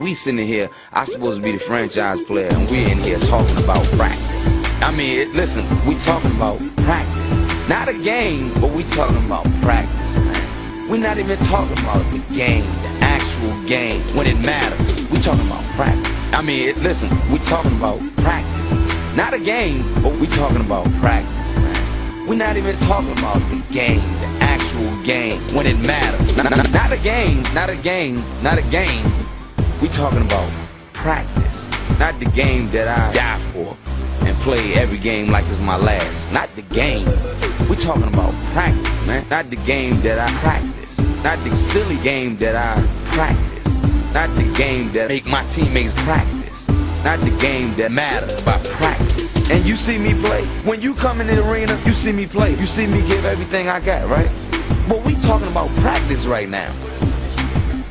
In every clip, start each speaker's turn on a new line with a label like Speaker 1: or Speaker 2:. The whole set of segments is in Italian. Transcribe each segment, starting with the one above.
Speaker 1: We sitting here, I supposed to be the franchise player, and we're in here talking about practice. I mean, it, listen, we talking about practice. Not a game, but we talking about practice, man. We're not even talking about the game, the actual game, when it matters. We talking about practice. I mean, it, listen, we talking about practice. Not a game, but we talking about practice, man. We're not even talking about the game, the actual game, when it matters. Not, not, not a game, not a game, not a game, we talking about practice, not the game that I die for and play every game like it's my last. Not the game. We talking about practice, man. Not the game that I practice. Not the silly game that I practice. Not the game that make my teammates practice. Not the game that matters by practice. And you see me play. When you come in the arena, you see me play. You see me give everything I got, right? But we talking about practice right now.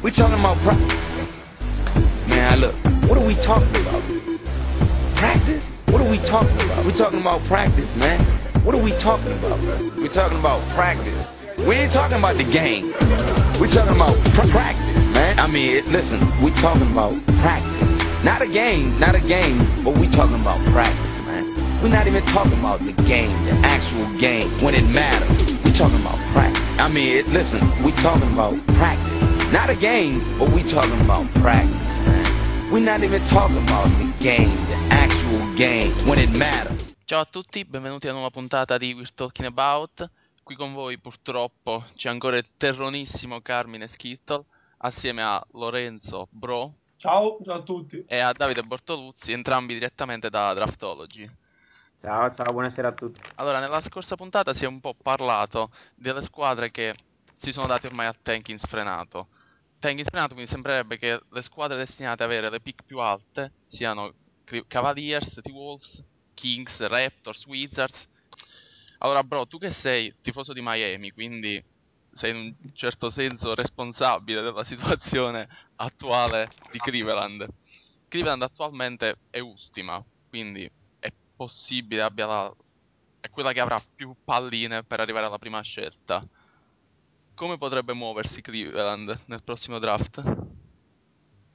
Speaker 1: We talking about practice. Man, look, what are we talking about? Practice? What are we talking about? we talking about practice, man. What are we talking about? we talking about practice. We ain't talking about the game. we talking about pr- practice, man. I mean, listen, we talking about practice. Not a game, not a game, but we talking about practice, man. We're not even talking about the game, the actual game, when it matters. We talking about practice. I mean, listen, we talking about practice. Not a game, but we talking about practice, man. We're not even talking about the game, the actual game, when it matters.
Speaker 2: Ciao a tutti, benvenuti a una nuova puntata di We're Talking About. Qui con voi purtroppo c'è ancora il terronissimo Carmine Skittle assieme a Lorenzo Bro.
Speaker 3: Ciao, ciao a tutti.
Speaker 2: E a Davide Bortoluzzi, entrambi direttamente da Draftology.
Speaker 4: Ciao, ciao, buonasera a tutti.
Speaker 2: Allora, nella scorsa puntata si è un po' parlato delle squadre che si sono date ormai a tanking sfrenato tank sfrenato, quindi sembrerebbe che le squadre destinate ad avere le pick più alte siano Cavaliers, T-Wolves, Kings, Raptors, Wizards. Allora, bro, tu che sei tifoso di Miami, quindi sei in un certo senso responsabile della situazione attuale di Cleveland. Cleveland attualmente è ultima, quindi è possibile abbia la... è quella che avrà più palline per arrivare alla prima scelta come potrebbe muoversi Cleveland nel prossimo draft?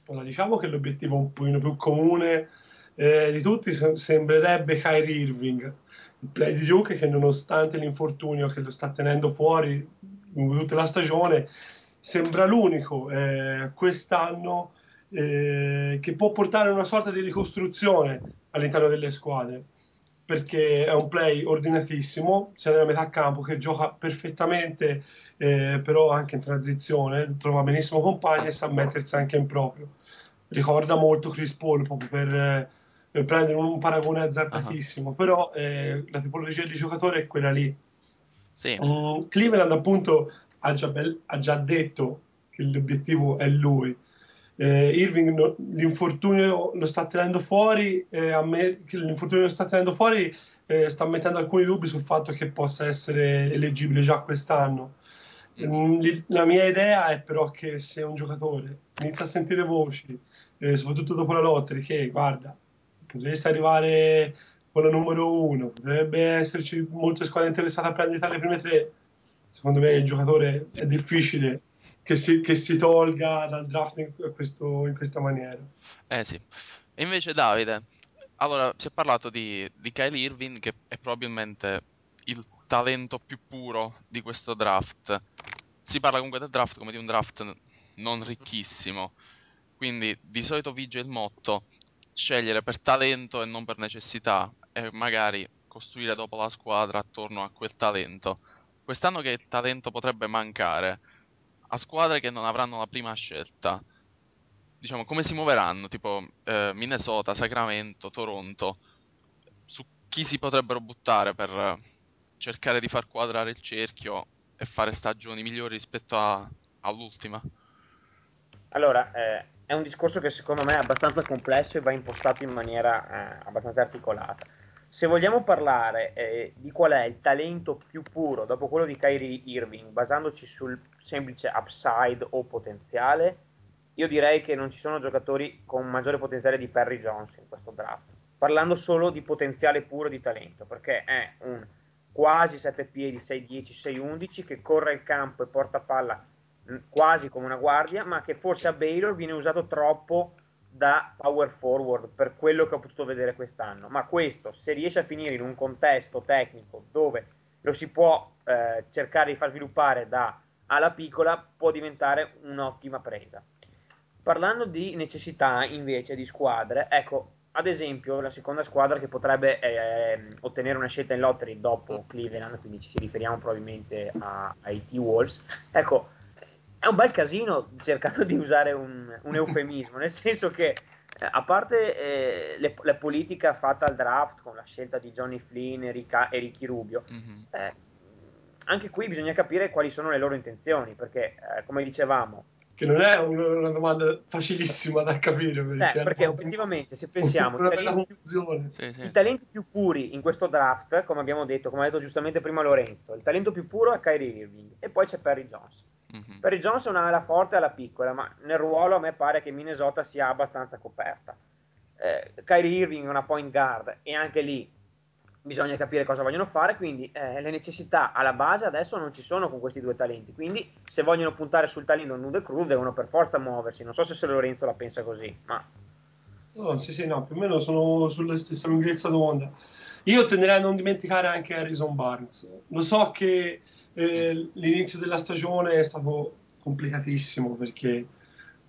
Speaker 3: Allora, diciamo che l'obiettivo un pochino più comune eh, di tutti sembrerebbe Kyrie Irving, il play di Duke che nonostante l'infortunio che lo sta tenendo fuori lungo tutta la stagione, sembra l'unico eh, quest'anno eh, che può portare una sorta di ricostruzione all'interno delle squadre perché è un play ordinatissimo, sia nella metà campo che gioca perfettamente eh, però anche in transizione trova benissimo compagni e sa mettersi anche in proprio. Ricorda molto Chris Paul proprio per, per prendere un paragone azzardatissimo, uh-huh. però eh, la tipologia di giocatore è quella lì.
Speaker 2: Sì.
Speaker 3: Um, Cleveland appunto ha già, be- ha già, detto che l'obiettivo è lui. Eh, Irving no, l'infortunio lo sta tenendo fuori, eh, me, l'infortunio lo sta tenendo fuori eh, sta mettendo alcuni dubbi sul fatto che possa essere eleggibile già quest'anno. Mm, la mia idea è però che se un giocatore inizia a sentire voci, eh, soprattutto dopo la lottery, che guarda, potresti arrivare con la numero uno, potrebbe esserci molte squadre interessate a prendere le prime tre. Secondo me il giocatore è difficile che si, che si tolga dal draft in, questo, in, questa maniera.
Speaker 2: Eh sì. E invece Davide, allora si è parlato di, di Kylie Irving che è probabilmente il talento più puro di questo draft. Si parla comunque del draft come di un draft non ricchissimo, quindi di solito vige il motto scegliere per talento e non per necessità e magari costruire dopo la squadra attorno a quel talento. Quest'anno che talento potrebbe mancare a squadre che non avranno la prima scelta, diciamo come si muoveranno, tipo eh, Minnesota, Sacramento, Toronto, su chi si potrebbero buttare per cercare di far quadrare il cerchio e fare stagioni migliori rispetto a, all'ultima?
Speaker 4: Allora, eh, è un discorso che secondo me è abbastanza complesso e va impostato in maniera eh, abbastanza articolata. Se vogliamo parlare eh, di qual è il talento più puro dopo quello di Kyrie Irving, basandoci sul semplice upside o potenziale, io direi che non ci sono giocatori con maggiore potenziale di Perry Jones in questo draft. Parlando solo di potenziale puro di talento, perché è un quasi 7 piedi, 6-10, 6-11, che corre il campo e porta palla quasi come una guardia, ma che forse a Baylor viene usato troppo da power forward per quello che ho potuto vedere quest'anno, ma questo se riesce a finire in un contesto tecnico dove lo si può eh, cercare di far sviluppare da alla piccola può diventare un'ottima presa. Parlando di necessità invece di squadre, ecco, ad esempio la seconda squadra che potrebbe eh, ottenere una scelta in lottery dopo Cleveland, quindi ci riferiamo probabilmente a, ai T-Wolves, ecco, è un bel casino cercando di usare un, un eufemismo, nel senso che eh, a parte eh, le, la politica fatta al draft con la scelta di Johnny Flynn e, Rica, e Ricky Rubio, mm-hmm. eh, anche qui bisogna capire quali sono le loro intenzioni, perché eh, come dicevamo...
Speaker 3: Che non è una domanda facilissima da capire.
Speaker 4: Perché, eh, perché obiettivamente, se pensiamo, i talenti, più, sì, sì. i talenti più puri in questo draft, come abbiamo detto, come ha detto giustamente prima Lorenzo, il talento più puro è Kyrie Irving e poi c'è Perry Jones. Mm-hmm. Perry Jones è una ala forte alla piccola, ma nel ruolo a me pare che Minnesota sia abbastanza coperta. Eh, Kyrie Irving è una point guard e anche lì bisogna capire cosa vogliono fare, quindi eh, le necessità alla base adesso non ci sono con questi due talenti, quindi se vogliono puntare sul talento nudo e crudo devono per forza muoversi, non so se Lorenzo la pensa così, ma...
Speaker 3: Oh, sì, sì, no, più o meno sono sulla stessa lunghezza d'onda. Io tenderei a non dimenticare anche Harrison Barnes. Lo so che eh, l'inizio della stagione è stato complicatissimo perché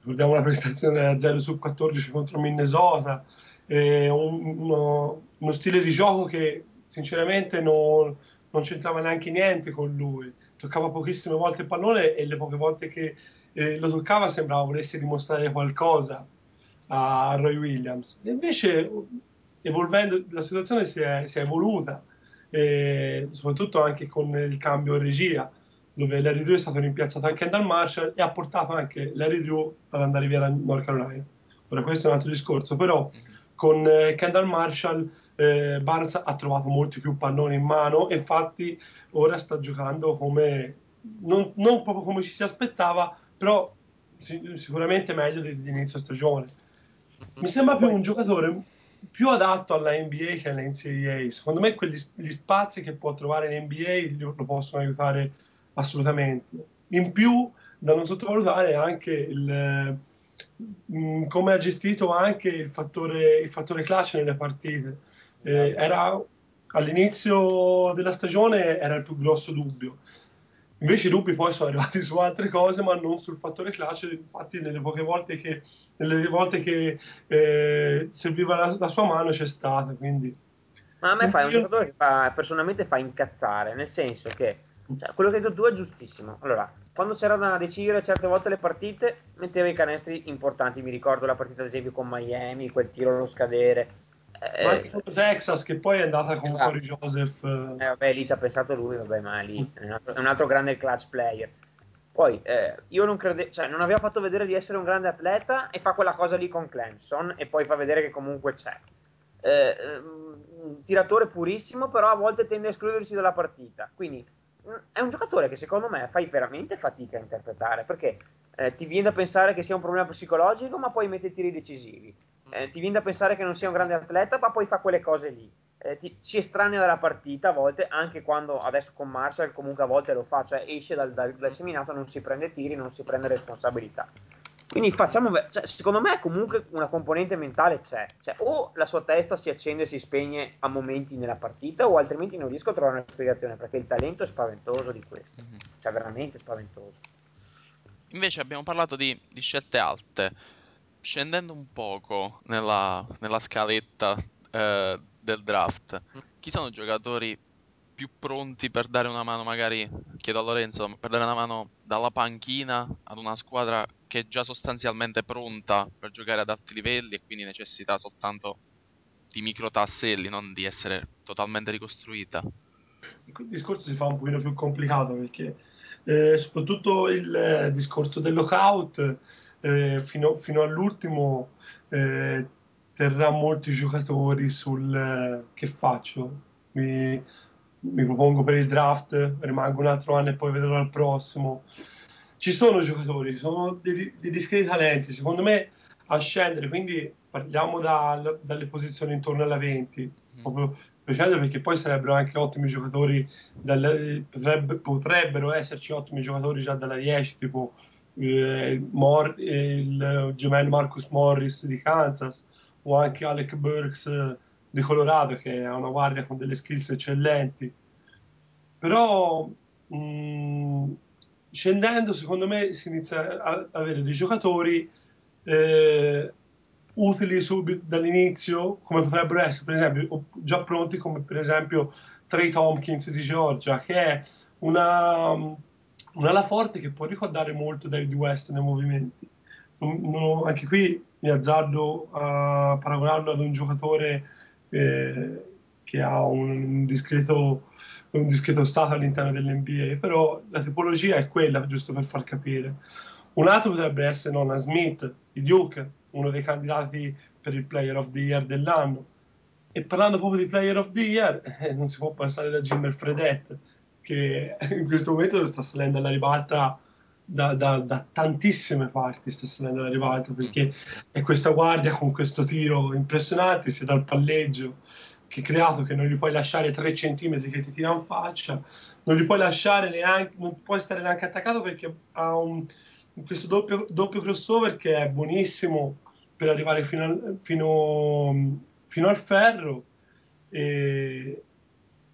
Speaker 3: ricordiamo la prestazione da 0 su 14 contro Minnesota, eh, un, uno, uno, stile di gioco che sinceramente non, non, c'entrava neanche niente con lui, toccava pochissime volte il pallone e le poche volte che eh, lo toccava sembrava volesse dimostrare qualcosa a Roy Williams. E invece evolvendo la situazione si è, si è evoluta, eh, soprattutto anche con il cambio in regia dove Larry Drew è stato rimpiazzato anche Kendall Marshall e ha portato anche Larry Drew ad andare via da North Carolina. Ora questo è un altro discorso, però mm-hmm con eh, Kendall Marshall eh, Barnes ha trovato molti più palloni in mano e infatti ora sta giocando come non, non proprio come ci si aspettava però si, sicuramente meglio dell'inizio stagione. Mi sembra più un giocatore più adatto alla NBA che alla NCAA secondo me quegli gli spazi che può trovare in NBA lo possono aiutare assolutamente. In più da non sottovalutare anche il Mm, come ha gestito anche il fattore, il fattore clutch nelle partite. Eh, era, all'inizio della stagione era il più grosso dubbio. Invece i dubbi poi sono arrivati su altre cose, ma non sul fattore clutch. Infatti, nelle poche volte che, nelle volte che eh, serviva la, la, sua mano c'è stata. Quindi...
Speaker 4: Ma a me fa un giocatore che fa, personalmente fa incazzare, nel senso che cioè, quello che hai detto tu è giustissimo. Allora, quando c'era da decidere certe volte le partite, metteva i canestri importanti. Mi ricordo la partita, ad esempio, con Miami, quel tiro allo scadere.
Speaker 3: Eh, ma anche con Texas, che poi è andata con esatto. Corey Joseph.
Speaker 4: Eh, vabbè, lì ci ha pensato lui, vabbè, ma lì mm. è un altro, è un altro grande clutch player. Poi eh, io non credevo, cioè non aveva fatto vedere di essere un grande atleta e fa quella cosa lì con Clemson e poi fa vedere che comunque c'è. Eh, un tiratore purissimo, però a volte tende a escludersi dalla partita. Quindi è un giocatore che secondo me fai veramente fatica a interpretare perché eh, ti viene da pensare che sia un problema psicologico, ma poi mette tiri decisivi. Eh, ti viene da pensare che non sia un grande atleta, ma poi fa quelle cose lì. Eh, ti, si estranea dalla partita a volte, anche quando adesso con Marshall comunque a volte lo fa, cioè esce dal, dal, dal seminato, non si prende tiri, non si prende responsabilità. Quindi facciamo, cioè, secondo me comunque una componente mentale c'è, cioè, o la sua testa si accende e si spegne a momenti nella partita o altrimenti non riesco a trovare una spiegazione perché il talento è spaventoso di questo, mm-hmm. cioè veramente spaventoso.
Speaker 2: Invece abbiamo parlato di, di scelte alte, scendendo un poco nella, nella scaletta eh, del draft, chi sono i giocatori più pronti per dare una mano, magari chiedo a Lorenzo, per dare una mano dalla panchina ad una squadra che è già sostanzialmente pronta per giocare ad alti livelli e quindi necessita soltanto di micro tasselli, non di essere totalmente ricostruita.
Speaker 3: Il discorso si fa un pochino più complicato perché eh, soprattutto il eh, discorso del lockout eh, fino, fino, all'ultimo eh, terrà molti giocatori sul eh, che faccio. Mi, mi propongo per il draft, rimango un altro anno e poi vedrò al prossimo. Ci sono giocatori, ci sono dei, dei discreti talenti, secondo me a scendere, quindi parliamo da, dalle posizioni intorno alla 20, mm. proprio per scendere perché poi sarebbero anche ottimi giocatori, dalle, potrebbe, potrebbero esserci ottimi giocatori già dalla 10, tipo eh, Mor- il gemello Marcus Morris di Kansas o anche Alec Burks di Colorado che ha una guardia con delle skills eccellenti. Però mh, mm, scendendo secondo me si inizia a avere dei giocatori eh, utili subito dall'inizio come potrebbero essere per esempio già pronti come per esempio Trey Tompkins di Georgia che è una, un'ala forte che può ricordare molto David West nei movimenti non, non, anche qui mi azzardo a paragonarlo ad un giocatore eh, che ha un, un discreto un discreto stato all'interno dell'NBA, però la tipologia è quella, giusto per far capire. Un altro potrebbe essere Nonna Smith di Duke, uno dei candidati per il Player of the Year dell'anno. E parlando proprio di Player of the Year, eh, non si può passare da Jimmer Fredette, che in questo momento sta salendo alla ribalta da, da, da, tantissime parti, sta salendo alla ribalta, perché è questa guardia con questo tiro impressionante, sia dal palleggio che creato che non gli puoi lasciare 3 centimetri che ti tira in faccia, non gli puoi lasciare neanche, non puoi stare neanche attaccato perché ha un, questo doppio, doppio crossover che è buonissimo per arrivare fino al, fino, fino al ferro e,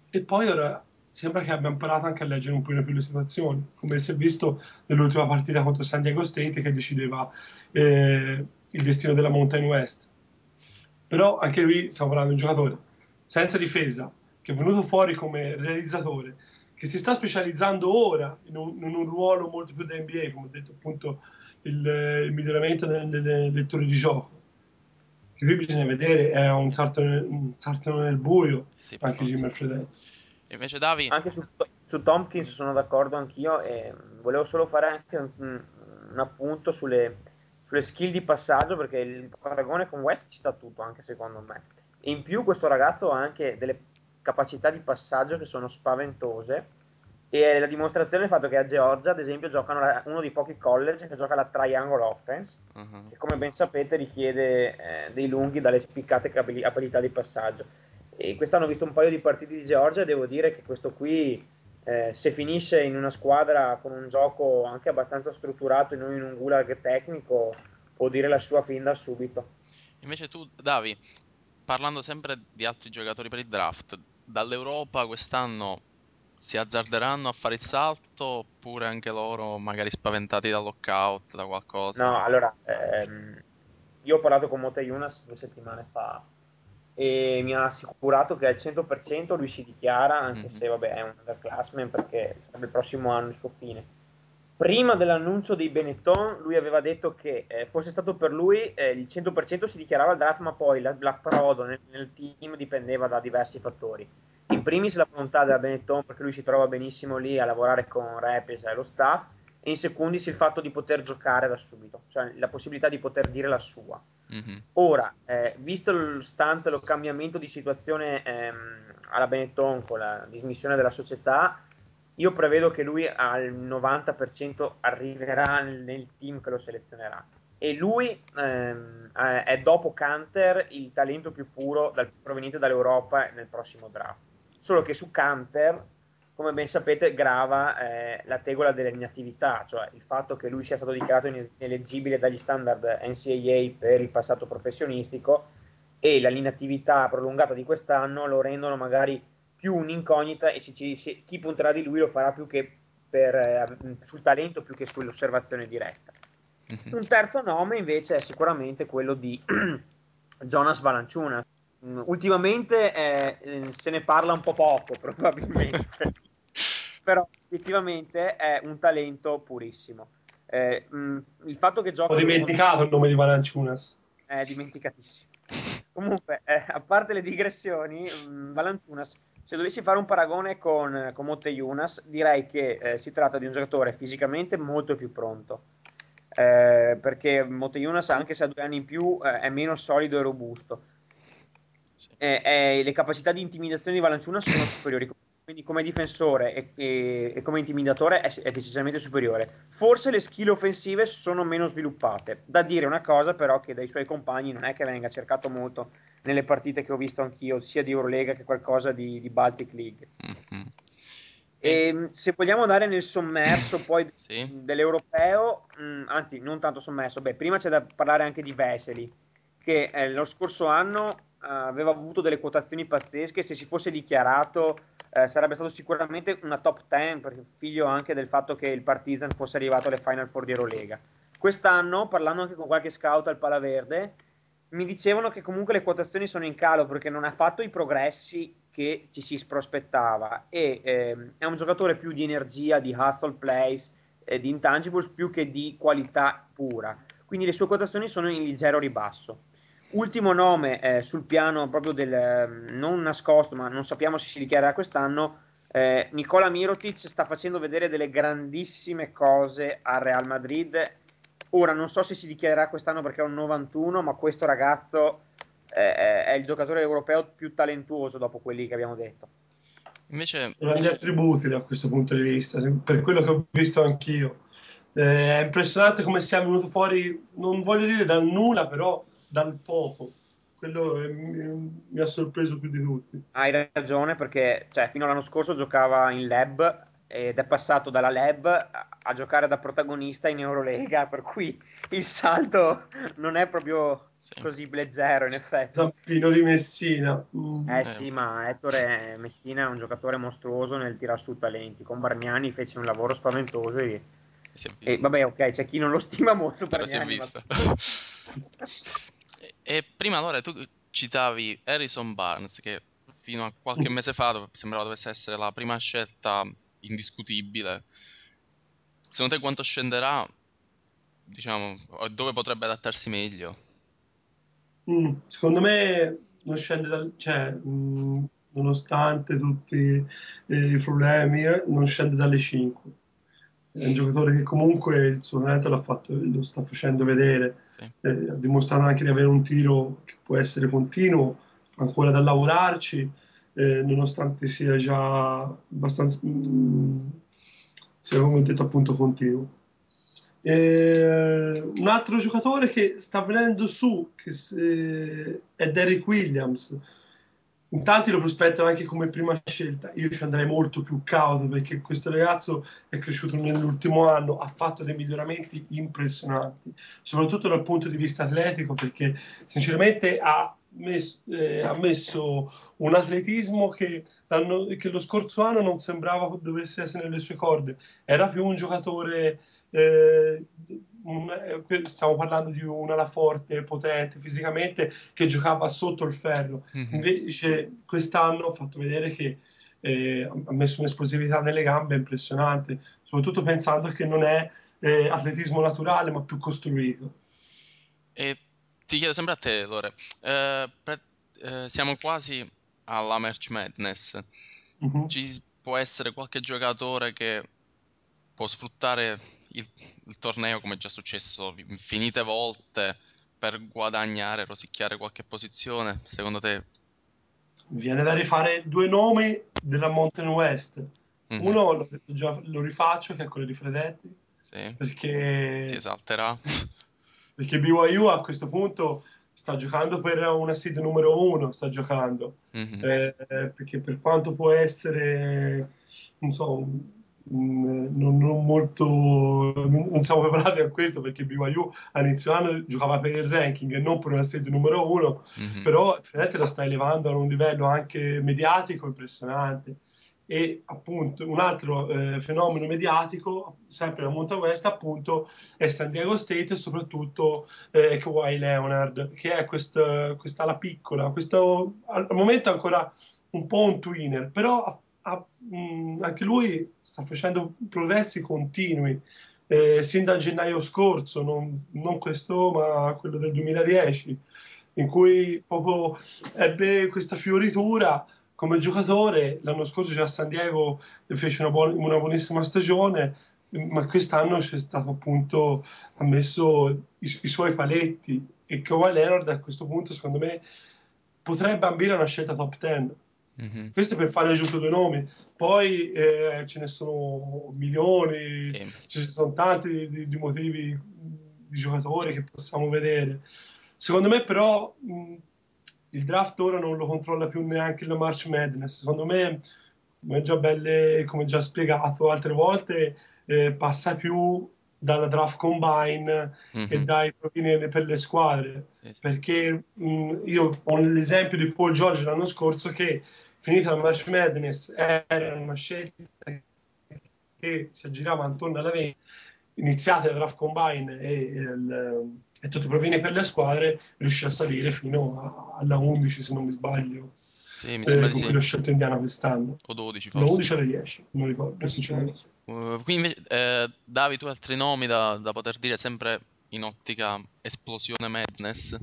Speaker 3: e, poi ora sembra che abbia imparato anche a leggere un po' più le situazioni, come si è visto nell'ultima partita contro San Diego State che decideva eh, il destino della Mountain West. Però anche lui, stiamo parlando di un giocatore senza difesa, che è venuto fuori come realizzatore, che si sta specializzando ora in un, in un ruolo molto più da NBA, come ho detto appunto il, il miglioramento nelle, nelle letture di gioco. Che qui bisogna vedere, è un salto, un salto nel buio, sì, anche Jimmy Fredelli.
Speaker 2: Invece Davi?
Speaker 4: Anche su, su, Tompkins sono d'accordo anch'io e volevo solo fare anche un, un appunto sulle, sulle skill di passaggio perché il paragone con West ci sta tutto anche secondo me e in più questo ragazzo ha anche delle capacità di passaggio che sono spaventose e la dimostrazione è il fatto che a Georgia ad esempio giocano la, uno dei pochi college che gioca la triangle offense uh-huh. che come ben sapete richiede eh, dei lunghi dalle spiccate abilità di passaggio e quest'anno ho visto un paio di partite di Georgia e devo dire che questo qui eh, se finisce in una squadra con un gioco anche abbastanza strutturato e non in un gulag tecnico può dire la sua fin da subito
Speaker 2: invece tu Davi parlando sempre di altri giocatori per il draft, dall'Europa quest'anno si azzarderanno a fare il salto oppure anche loro magari spaventati dal lockout, da qualcosa?
Speaker 4: No, allora, ehm, io ho parlato con Mote Yunas due settimane fa e mi ha assicurato che al 100% lui si dichiara, anche mm-hmm. se vabbè è un underclassman perché sarebbe il prossimo anno il suo fine. Prima dell'annuncio dei Benetton lui aveva detto che eh, fosse stato per lui eh, il 100% si dichiarava il draft ma poi la, l'approdo nel, nel, team dipendeva da diversi fattori. In primis la volontà della Benetton perché lui si trova benissimo lì a lavorare con Rapis e lo staff e in secundis il fatto di poter giocare da subito cioè la possibilità di poter dire la sua mm-hmm. ora eh, visto lo stante lo cambiamento di situazione ehm, alla Benetton con la dismissione della società io prevedo che lui al 90% arriverà nel team che lo selezionerà. E lui ehm, è dopo Canter il talento più puro dal, proveniente dall'Europa nel prossimo draft. Solo che su Canter, come ben sapete, grava eh, la tegola dell'inattività, cioè il fatto che lui sia stato dichiarato ineleggibile dagli standard NCAA per il passato professionistico e l'inattività prolungata di quest'anno lo rendono magari più un'incognita e si, si, chi punterà di lui lo farà più che per, eh, sul talento più che sull'osservazione diretta. Mm-hmm. Un terzo nome invece è sicuramente quello di Jonas Valanciunas. Mm, ultimamente eh, se ne parla un po' poco probabilmente, però effettivamente è un talento purissimo. Eh, mh, mm, il fatto che gioca...
Speaker 3: Ho dimenticato con... il nome di Valanciunas.
Speaker 4: È dimenticatissimo. Comunque, eh, a parte le digressioni, mh, mm, Valanciunas se dovessi fare un paragone con, con Monte Yunas, direi che eh, si tratta di un giocatore fisicamente molto più pronto. Eh, perché Monte Yunas, anche se ha due anni in più, eh, è meno solido e robusto. Le capacità di intimidazione di Valanciunas sono superiori quindi come difensore e, e, e come intimidatore è, è, decisamente superiore. Forse le skill offensive sono meno sviluppate. Da dire una cosa però che dai suoi compagni non è che venga cercato molto nelle partite che ho visto anch'io, sia di Eurolega che qualcosa di, di Baltic League. Mm-hmm. E, ehm, se vogliamo andare nel sommerso poi
Speaker 2: sì.
Speaker 4: dell'europeo, mh, mm, anzi non tanto sommerso, beh, prima c'è da parlare anche di Vesely, che eh, lo scorso anno eh, aveva avuto delle quotazioni pazzesche, se si fosse dichiarato eh, sarebbe stato sicuramente una top 10, perché figlio anche del fatto che il Partizan fosse arrivato alle Final Four di Eurolega. Quest'anno, parlando anche con qualche scout al Palaverde, mi dicevano che comunque le quotazioni sono in calo perché non ha fatto i progressi che ci si prospettava e ehm, è un giocatore più di energia, di hustle plays, eh, di intangibles più che di qualità pura. Quindi le sue quotazioni sono in leggero ribasso. Ultimo nome eh, sul piano proprio del ehm, non nascosto, ma non sappiamo se si dichiarerà quest'anno. Eh, Nicola Mirotic sta facendo vedere delle grandissime cose al Real Madrid. Ora non so se si dichiarerà quest'anno perché è un 91, ma questo ragazzo è, è il giocatore europeo più talentuoso dopo quelli che abbiamo detto.
Speaker 2: Invece...
Speaker 3: Grandi attributi da questo punto di vista, per quello che ho visto anch'io. Eh, è impressionante come sia venuto fuori, non voglio dire dal nulla, però dal poco. Quello è, mi, mi, ha sorpreso più di tutti.
Speaker 4: Hai ragione perché cioè, fino all'anno scorso giocava in lab ed è passato dalla lab a, a giocare da protagonista in Eurolega, per cui il salto non è proprio sì. così leggero in effetti.
Speaker 3: Zampino di Messina.
Speaker 4: Mm. Eh sì, ma Ettore Messina è un giocatore mostruoso nel tirar su talenti. Con Bargnani fece un lavoro spaventoso e, e vabbè, ok, c'è chi non lo stima molto
Speaker 2: Però
Speaker 4: Bargnani.
Speaker 2: Ma... e prima allora tu citavi Harrison Barnes che fino a qualche mese fa sembrava dovesse essere la prima scelta indiscutibile. Secondo te quanto scenderà? Diciamo, dove potrebbe adattarsi meglio?
Speaker 3: Mm, secondo me non scende dal... cioè, mm, nonostante tutti eh, i problemi, eh, non scende dalle 5. È un giocatore che comunque il suo talento fatto, lo sta facendo vedere, sì. eh, ha dimostrato anche di avere un tiro che può essere continuo, ancora da lavorarci, eh, nonostante sia già abbastanza, mm, sia come detto appunto continuo. Eh, un altro giocatore che sta venendo su che se, è Derek Williams. In tanti lo prospettano anche come prima scelta. Io ci andrei molto più cauto perché questo ragazzo è cresciuto nell'ultimo anno, ha fatto dei miglioramenti impressionanti, soprattutto dal punto di vista atletico, perché sinceramente ha messo, eh, ha messo un atletismo che, che lo scorso anno non sembrava dovesse essere nelle sue corde. Era più un giocatore eh, eh stiamo parlando di un'ala forte, potente fisicamente, che giocava sotto il ferro. Mm-hmm. Invece quest'anno ha fatto vedere che eh, ha messo un'esplosività nelle gambe impressionante, soprattutto pensando che non è eh, atletismo naturale, ma più costruito.
Speaker 2: E ti chiedo sempre a te, Lore, eh, pre- eh, siamo quasi alla Merch Madness. Mm-hmm. Ci può essere qualche giocatore che può sfruttare il, il torneo, come è già successo infinite volte, per guadagnare, rosicchiare qualche posizione, secondo te?
Speaker 3: Viene da rifare due nomi della Mountain West. Mm-hmm. Uno lo, già, lo rifaccio, che è quello di Fredetti.
Speaker 2: Sì.
Speaker 3: Perché...
Speaker 2: Si esalterà.
Speaker 3: Perché BYU a questo punto sta giocando per una seed numero uno, sta giocando. Mm-hmm. Eh, perché per quanto può essere, non so, Mm, non, non, molto non siamo preparati a questo perché BYU a inizio anno giocava per il ranking e non per una sede numero uno mm-hmm. però Fredette la sta elevando a un livello anche mediatico impressionante e appunto un altro eh, fenomeno mediatico sempre la Monta West appunto è San Diego State e soprattutto eh, Kawhi Leonard che è questa quest'ala piccola questo al momento ancora un po' un twinner però ha, mh, mm, anche lui sta facendo progressi continui, eh, sin dal gennaio scorso, non, non, questo ma quello del 2010, in cui proprio ebbe questa fioritura come giocatore. L'anno scorso già a San Diego fece una, buona, una buonissima stagione, ma quest'anno c'è stato appunto ammesso i, i suoi paletti. E Kawhi Leonard a questo punto secondo me potrebbe ambire a una scelta top 10 Mm-hmm. Questo per fare giusto due nomi. Poi eh, ce ne sono milioni, sì. ci sono tanti di, di, motivi di giocatori che possiamo vedere. Secondo me, però, mh, il draft ora non lo controlla più neanche la March Madness. Secondo me, come già, belle, come già spiegato altre volte, eh, passa più dalla draft combine mm-hmm. e dai provini per le squadre. Sì. Perché mh, io ho l'esempio di Paul George l'anno scorso che finita la March Madness era una scelta che si aggirava intorno alla 20 iniziate la draft combine e, il, e tutti i provini per le squadre riuscì a salire fino a, alla 11 se non mi sbaglio sì, mi eh, con cui l'ho scelto Indiana quest'anno
Speaker 2: o 12 forse.
Speaker 3: la 11 o la 10 non ricordo sinceramente
Speaker 2: uh, quindi eh, Davi tu altri nomi da, da poter dire sempre in ottica esplosione madness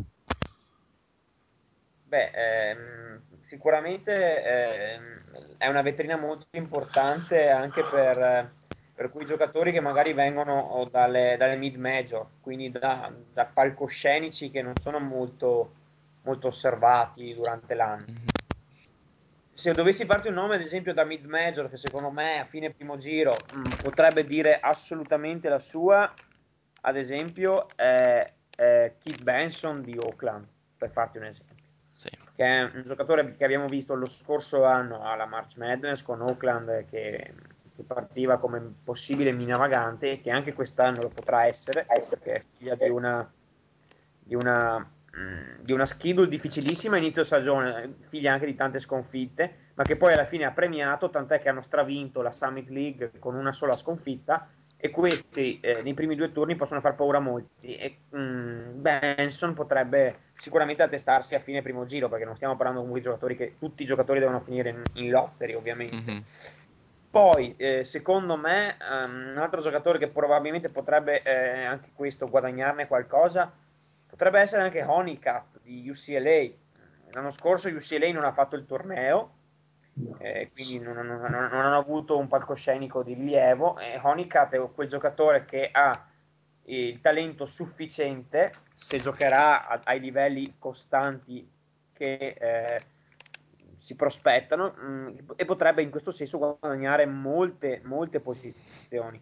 Speaker 4: Beh, ehm, sicuramente ehm, è una vetrina molto importante anche per, per quei giocatori che magari vengono dalle, dalle mid major, quindi da, da, palcoscenici che non sono molto, molto osservati durante l'anno. Mm-hmm. Se dovessi farti un nome, ad esempio, da mid major, che secondo me a fine primo giro mh, mm, potrebbe dire assolutamente la sua, ad esempio, è, è Keith Benson di Oakland, per farti un esempio. Che è un giocatore che abbiamo visto lo scorso anno alla March Madness con Oakland che, che partiva come possibile mina vagante e che anche quest'anno lo potrà essere, perché è figlia di una, di una, di una schedule difficilissima inizio stagione, figlia anche di tante sconfitte, ma che poi alla fine ha premiato, tant'è che hanno stravinto la Summit League con una sola sconfitta e questi eh, nei primi due turni possono far paura a molti e mh, Benson potrebbe sicuramente attestarsi a fine primo giro perché non stiamo parlando comunque di giocatori che tutti i giocatori devono finire in, in lottery ovviamente mm-hmm. poi eh, secondo me um, un altro giocatore che probabilmente potrebbe eh, anche questo guadagnarne qualcosa potrebbe essere anche Honeycutt di UCLA l'anno scorso UCLA non ha fatto il torneo eh, quindi non, non, non, non, hanno avuto un palcoscenico di rilievo. E Honeycutt è quel giocatore che ha il talento sufficiente, se giocherà a, ai livelli costanti che eh, si prospettano, mh, mm, e potrebbe in questo senso guadagnare molte, molte posizioni.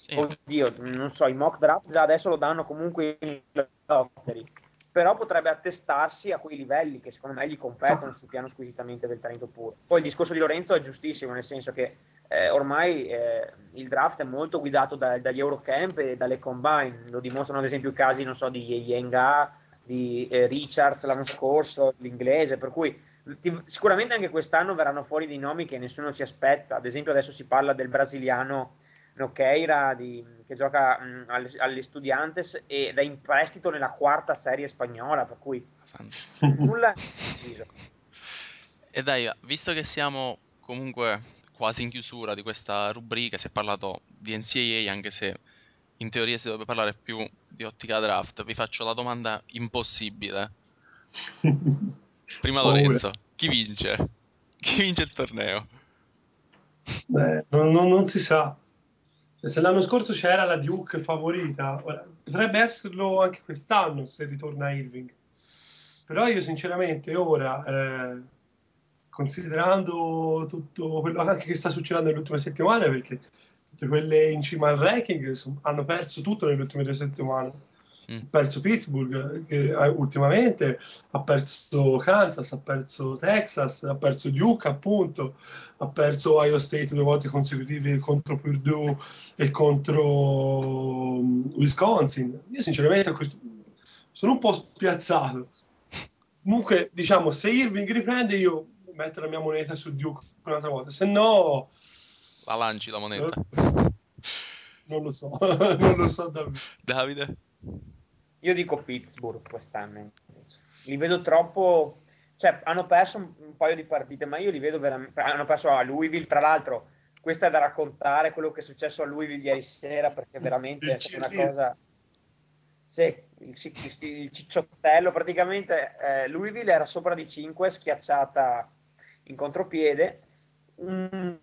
Speaker 4: Sì. Oddio, non so, i mock draft già adesso lo danno comunque in lottery però potrebbe attestarsi a quei livelli che secondo me gli competono sul piano squisitamente del talento puro. Poi il discorso di Lorenzo è giustissimo, nel senso che eh, ormai eh, il draft è molto guidato da, dagli Eurocamp e dalle combine, lo dimostrano ad esempio i casi, non so, di Yenga, di eh, Richards l'anno scorso, l'inglese, per cui ti, sicuramente anche quest'anno verranno fuori dei nomi che nessuno si aspetta, ad esempio adesso si parla del brasiliano Noqueira di, che gioca mh, alle, alle Studiantes ed è in prestito nella quarta serie spagnola, per cui nulla è deciso.
Speaker 2: E dai, visto che siamo comunque quasi in chiusura di questa rubrica, si è parlato di NCAA anche se in teoria si dovrebbe parlare più di ottica draft, vi faccio la domanda impossibile. Prima Lorenzo, chi vince? Chi vince il torneo?
Speaker 3: Beh, non, non, non si sa. Se l'anno scorso c'era la Duke favorita, potrebbe esserlo anche quest'anno se ritorna Irving. Però io sinceramente ora, eh, considerando tutto quello anche che sta succedendo nelle ultime settimane, perché tutte quelle in cima al ranking hanno perso tutto nelle ultime due settimane Mm. perso Pittsburgh che eh, ultimamente ha perso Kansas, ha perso Texas, ha perso Duke appunto, ha perso Ohio State due volte consecutive contro Purdue e contro mm, Wisconsin. Io sinceramente sono un po' spiazzato. Comunque, diciamo, se Irving riprende io metto la mia moneta su Duke un'altra volta, se no...
Speaker 2: La lanci la moneta.
Speaker 3: non lo so, non lo so davvero.
Speaker 2: Davide?
Speaker 4: Io dico Pittsburgh quest'anno. Li vedo troppo. Cioè, hanno perso un, un, paio di partite, ma io li vedo veramente. Hanno perso a Louisville. Tra l'altro, questo è da raccontare quello che è successo a Louisville ieri sera, perché veramente è stata una cosa. Sì, il, il, il cicciottello praticamente. Eh, Louisville era sopra di 5, schiacciata in contropiede. Un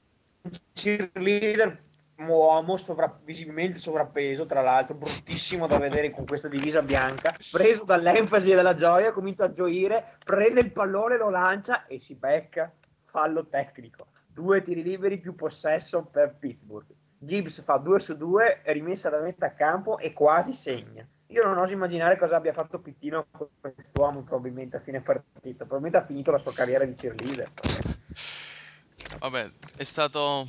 Speaker 4: cheerleader uomo sovra- visibilmente sovrappeso, tra l'altro, bruttissimo da vedere con questa divisa bianca, preso dall'enfasi e dalla gioia, comincia a gioire, prende il pallone, lo lancia e si becca. Fallo tecnico. Due tiri liberi più possesso per Pittsburgh. Gibbs fa 2 su 2, è rimessa da metà campo e quasi segna. Io non oso immaginare cosa abbia fatto Pittino con quest'uomo probabilmente a fine partita. Probabilmente ha finito la sua carriera di cheerleader.
Speaker 5: Vabbè, è stato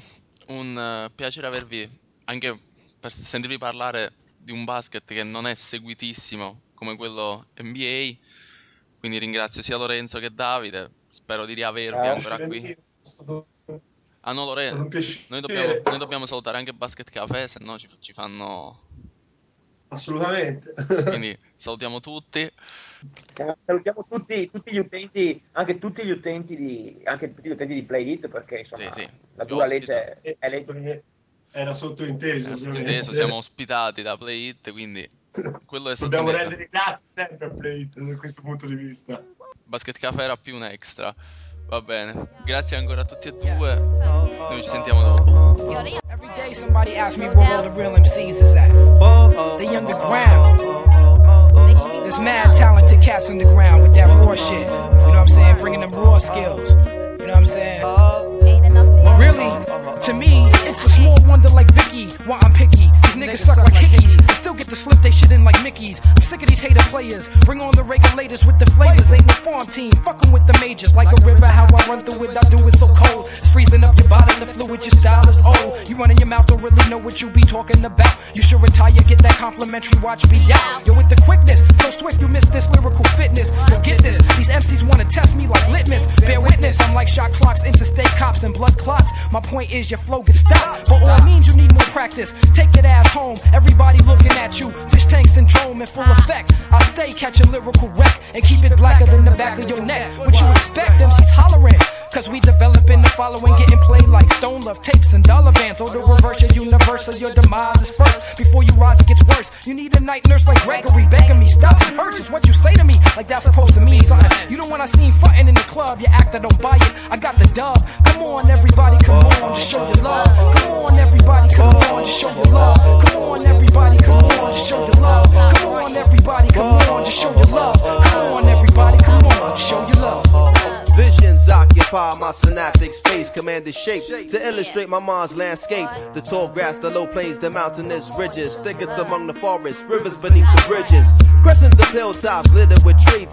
Speaker 5: un uh, piacere avervi anche per sentirvi parlare di un basket che non è seguitissimo come quello NBA. Quindi ringrazio sia Lorenzo che Davide. Spero di riavervi eh, ancora qui. Ah no Lorenzo, noi dobbiamo, noi dobbiamo, salutare anche Basket Café, se no ci, ci fanno...
Speaker 3: Assolutamente.
Speaker 5: Quindi salutiamo tutti.
Speaker 4: Salutiamo tutti, tutti, gli utenti, anche tutti gli utenti di, anche tutti gli utenti di Playit perché insomma sì, sì. la dura legge è, è legge.
Speaker 3: Era sottointeso, Era
Speaker 5: sottointeso siamo ospitati da Playit, quindi quello è
Speaker 3: Dobbiamo rendere grazie sempre a Playit da questo punto di vista.
Speaker 5: Basket Cafe era più un extra. Va bene, grazie ancora a tutti e due. Noi ci sentiamo dopo. Every day somebody asks me where all the real MCs is at. They underground. There's mad talented cats underground with that raw shit. You know what I'm saying? Bringing them raw skills. You know what I'm saying? Really, to me, it's a small wonder like Vicky. Why I'm picky. These niggas suck like hickeys. And still get to slip they shit in like Mickey's. I'm sick of these hater players. Bring on the regulators with the flavors. Ain't no farm team. Fucking with the majors. Like a river, how I run through it. I do it so cold. It's freezing up your body. The fluid, your style is old. You running your mouth, don't really know what you be talking about. You should retire, get that complimentary watch be out. Yo, with the quickness, so swift you miss this lyrical fitness. Yo, get this. These MCs wanna test me like litmus. Bear witness, I'm like shot clocks, interstate cops, and blood clots. My point is your flow gets stopped. But all means you need more practice. Take it ass home. Everybody looking at you. Fish tank syndrome in full effect. I stay catching lyrical wreck and keep it blacker than the back of your neck. What you expect? MC's hollering. Cause we developing the following, getting played like Stone Love tapes and dollar vans. Or the reverse, your universal, your demise is first. Before you rise, it gets worse. You need a night nurse like Gregory, begging me, stop it hurts. It's what you say to me, like that's supposed to mean something. You don't want I seen frontin' in the club, you act, I don't buy it. I got the dub. Come on, everybody, come on, just show your love. Occupy my synaptic space, commanded shape to illustrate my mind's landscape. The tall grass, the low plains, the mountainous ridges, thickets among the forests, rivers beneath the bridges. Crescents of hilltops littered with tree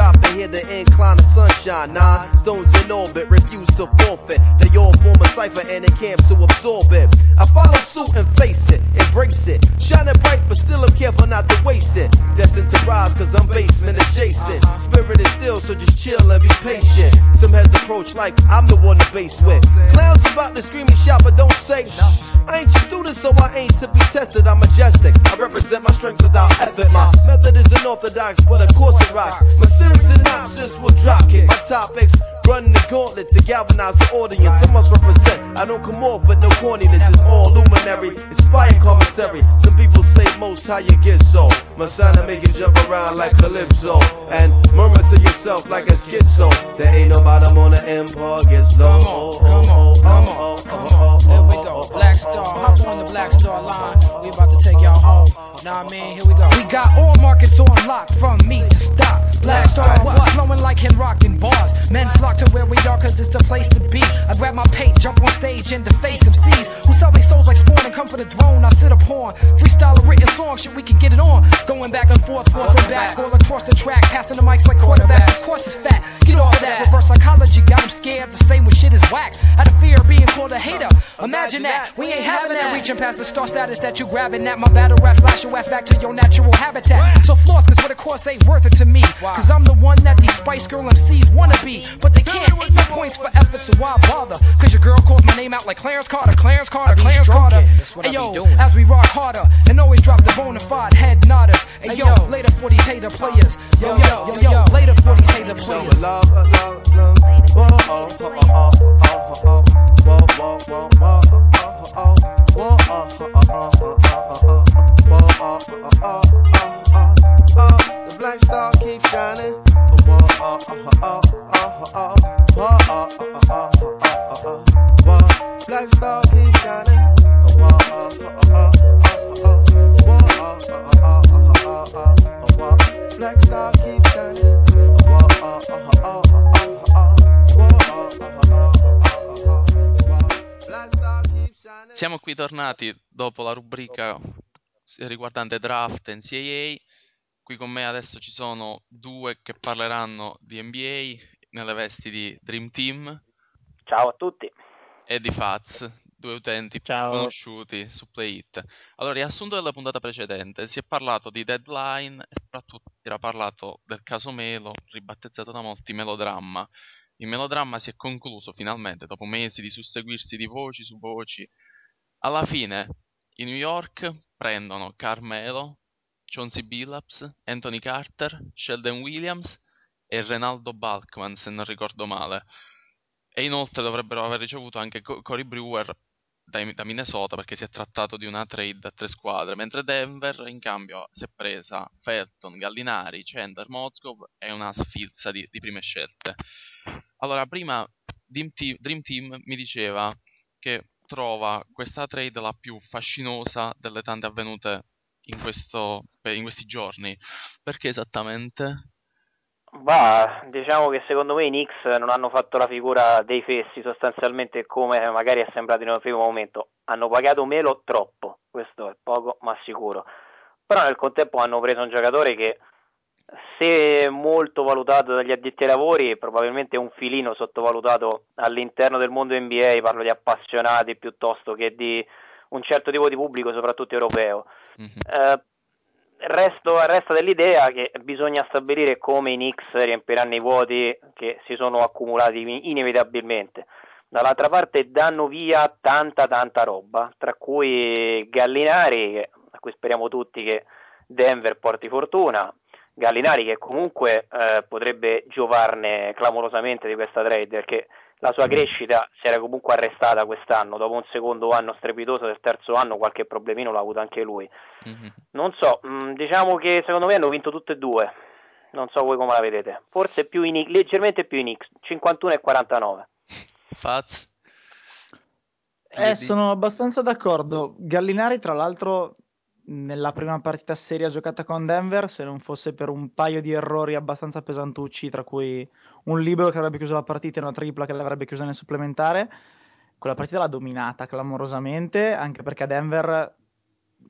Speaker 5: tops, eavesdropping here the incline of sunshine. Nine stones in orbit, refuse to forfeit. They all form a cipher and encamp to absorb it. I follow suit and face it, embrace it. Shining bright, but still I'm careful not to waste it. Destined to rise, cause I'm basement adjacent. Spirit is still, so just chill and be patient. Some heads approach like I'm the one to base with. Clowns about to scream and shout, but don't say. I ain't your student, so I ain't to be tested. I'm majestic. I represent my strength without effort. My method is unorthodox, but of course it rocks. My synopsis will drop kick. My topics run the gauntlet to galvanize the audience. I must represent. I don't come off with no corniness. It's all luminary, inspired commentary. Some people say most how you get so. My sign i make you jump around like Calypso and murmur to yourself like a schizo. There ain't no bottom on the empire gets low. Come on, come on, oh, oh, come oh, on, come on. Here we go. Black Star, hop on the Black Star line. We about to take y'all home. Nah, man, here we go. We got all markets on lock from me to stock. Black Star, what? Flowing like him rocking bars. Men to where we are, cause it's the place to be. I grab my paint, jump on stage, and deface MCs who sell their souls like spawn and come for the throne. I sit upon freestyle a written song, shit, we can get it on. Going back and forth, forth and back, all across the track, passing the mics like quarterbacks. Of course, it's fat. Get off of that. Reverse psychology got them scared to say when shit is whack. Out of fear of being called a hater. Imagine that. We ain't having that. Reaching past the star status that you grabbing at. My battle rap flash your ass back to your natural habitat. So floss, cause what a course ain't worth it to me. Cause I'm the one that these Spice Girl MCs wanna be. But they can't. Ain't no points for effort, so why bother? Cause your girl calls my name out like Clarence Carter, Clarence Carter, Clarence Carter. Hey yo, as we rock harder and always drop the bona fide head nodders. Hey yo, later for these hater players. Yo, yo, yo, yo, later for these hater players. Love, love, love. Whoa, oh, oh, oh, oh, oh, oh. Whoa, whoa, whoa, whoa, oh, oh, whoa, oh, oh, oh, oh, oh, oh, oh, oh, oh, oh, oh. The black star keeps shining. Siamo qui tornati dopo la rubrica riguardante draft NCAA. Qui con me adesso ci sono due che parleranno di NBA nelle vesti di Dream Team.
Speaker 6: Ciao a tutti.
Speaker 2: E di Faz, due utenti
Speaker 7: Ciao.
Speaker 2: conosciuti su PlayIt. Allora, riassunto della puntata precedente, si è parlato di deadline e soprattutto si era parlato del caso Melo, ribattezzato da molti melodramma. Il melodramma si è concluso finalmente dopo mesi di susseguirsi di voci su voci. Alla fine, i New York prendono Carmelo, Chauncey Billups, Anthony Carter, Sheldon Williams e Renaldo Balkman, se non ricordo male. E inoltre dovrebbero aver ricevuto anche Co- Cory Brewer da Minnesota perché si è trattato di una trade a tre squadre, mentre Denver in cambio si è presa Felton, Gallinari, Chandler, Mozgov e una sfilza di, di prime scelte. Allora, prima Dream Team, Dream Team mi diceva che trova questa trade la più fascinosa delle tante avvenute in, questo, in questi giorni. Perché esattamente?
Speaker 6: Bah, diciamo che secondo me i Knicks non hanno fatto la figura dei fessi sostanzialmente come magari è sembrato in un primo momento. Hanno pagato Melo troppo, questo è poco ma sicuro. Però nel contempo hanno preso un giocatore che se molto valutato dagli addetti ai lavori, probabilmente un filino sottovalutato all'interno del mondo NBA, parlo di appassionati piuttosto che di un certo tipo di pubblico, soprattutto europeo.
Speaker 2: Mhm.
Speaker 6: Eh, resto, resta dell'idea che bisogna stabilire come i Knicks riempiranno i vuoti che si sono accumulati inevitabilmente. Dall'altra parte danno via tanta tanta roba, tra cui Gallinari, a cui speriamo tutti che Denver porti fortuna, Gallinari che comunque eh, potrebbe giovarne clamorosamente di questa trade perché la sua crescita si era comunque arrestata quest'anno, dopo un secondo anno strepitoso del terzo anno qualche problemino l'ha avuto anche lui.
Speaker 2: Mhm.
Speaker 6: Non so, mh, diciamo che secondo me hanno vinto tutte e due. Non so voi come la vedete. Forse più in, leggermente più in X, 51 e 49.
Speaker 2: Faz?
Speaker 7: Eh, sono abbastanza d'accordo. Gallinari, tra l'altro, nella prima partita seria giocata con Denver, se non fosse per un paio di errori abbastanza pesantucci, tra cui un libero che avrebbe chiuso la partita e una tripla che l'avrebbe chiusa nel supplementare, quella partita l'ha dominata clamorosamente, anche perché a Denver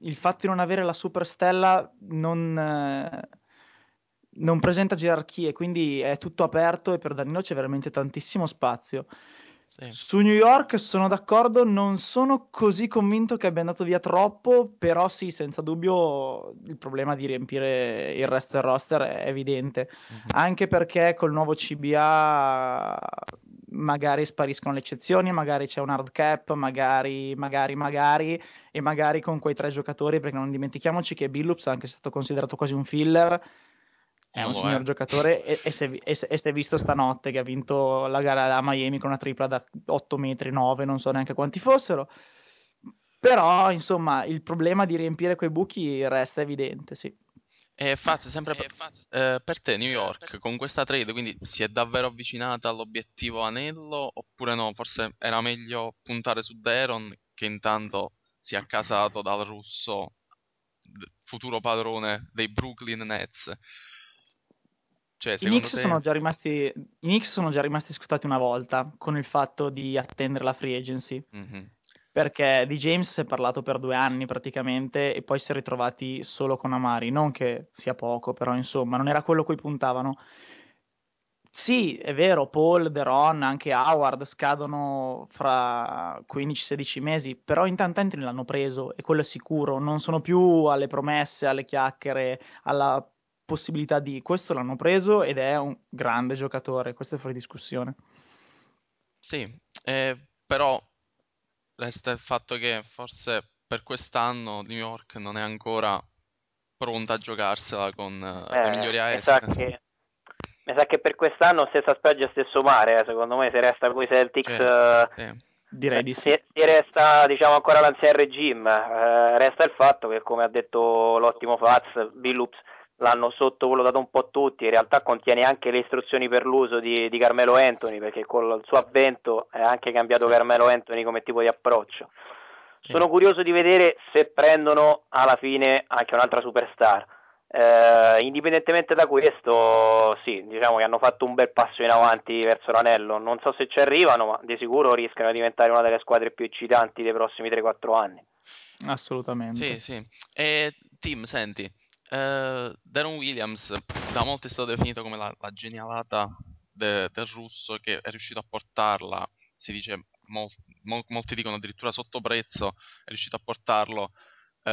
Speaker 7: il fatto di non avere la superstella non, eh, non presenta gerarchie, quindi è tutto aperto e per Danilo c'è veramente tantissimo spazio.
Speaker 2: Sì.
Speaker 7: Su New York sono d'accordo, non sono così convinto che abbia andato via troppo, però sì, senza dubbio il problema di riempire il resto del roster è evidente,
Speaker 2: Mhm.
Speaker 7: anche perché col nuovo CBA magari spariscono le eccezioni, magari c'è un hard cap, magari, magari, magari, e magari con quei tre giocatori, perché non dimentichiamoci che Billups, anche se è stato considerato quasi un filler, è un signor
Speaker 2: è.
Speaker 7: giocatore e, e si è e e è visto stanotte che ha vinto la gara a Miami con una tripla da 8 metri, 9, non so neanche quanti fossero. Però, insomma, il problema di riempire quei buchi resta evidente, sì.
Speaker 2: E Faz, sempre per, eh, per te New York con questa trade quindi si è davvero avvicinata all'obiettivo anello oppure no? Forse era meglio puntare su Deron che intanto si è accasato dal russo futuro padrone dei Brooklyn Nets. Cioè,
Speaker 7: I Knicks,
Speaker 2: te...
Speaker 7: sono già rimasti, I Knicks sono già rimasti scutati una volta con il fatto di attendere la free agency.
Speaker 2: Mhm.
Speaker 7: Perché di James si è parlato per due anni praticamente e poi si è ritrovati solo con Amari. Non che sia poco, però insomma, non era quello a cui puntavano. Sì, è vero, Paul, Deron, anche Howard scadono fra 15-16 mesi, però intanto Anthony l'hanno preso e quello è sicuro. Non sono più alle promesse, alle chiacchiere, alla possibilità di questo l'hanno preso ed è un grande giocatore, questo è fuori discussione.
Speaker 2: Sì, eh, però resta il fatto che forse per quest'anno New York non è ancora pronta a giocarsela con eh, le
Speaker 6: Eh,
Speaker 2: migliori a
Speaker 6: mi, sa che, mi sa che per quest'anno stessa spiaggia, stesso mare. eh, Secondo me, se resta con i Celtics,
Speaker 2: Cioè,
Speaker 6: eh,
Speaker 2: sì.
Speaker 7: Direi di sì.
Speaker 6: se resta diciamo ancora l'ancien regime, eh, resta il fatto che, come ha detto l'ottimo Faz, Billups l'hanno sottovalutato un po' tutti. In realtà contiene anche le istruzioni per l'uso di, di Carmelo Anthony, perché con il suo avvento è anche cambiato
Speaker 7: Sì.
Speaker 6: Carmelo Anthony come tipo di approccio.
Speaker 2: Sì.
Speaker 6: Sono curioso di vedere se prendono alla fine anche un'altra superstar. Eh, indipendentemente da questo, sì, diciamo che hanno fatto un bel passo in avanti verso l'anello. Non so se ci arrivano, ma di sicuro rischiano di diventare una delle squadre più eccitanti dei prossimi 3-4 anni.
Speaker 7: Assolutamente.
Speaker 2: Sì, sì. E Tim, senti, eh, Deron Williams da molti è stato definito come la, la genialata de- del russo che è riuscito a portarla si dice, mol- mol- molti dicono addirittura sotto prezzo, è riuscito a portarlo eh,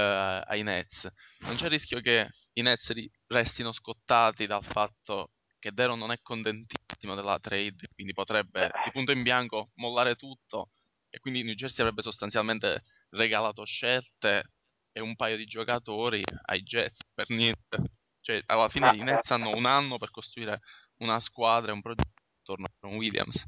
Speaker 2: ai Nets. Non c'è il rischio che i Nets restino scottati dal fatto che Deron non è contentissimo della trade, quindi potrebbe di punto in bianco mollare tutto e quindi New Jersey avrebbe sostanzialmente regalato scelte e un paio di giocatori ai Jets per niente. Cioè, alla fine i Nets hanno un anno per costruire una squadra e un progetto attorno a Ron Williams.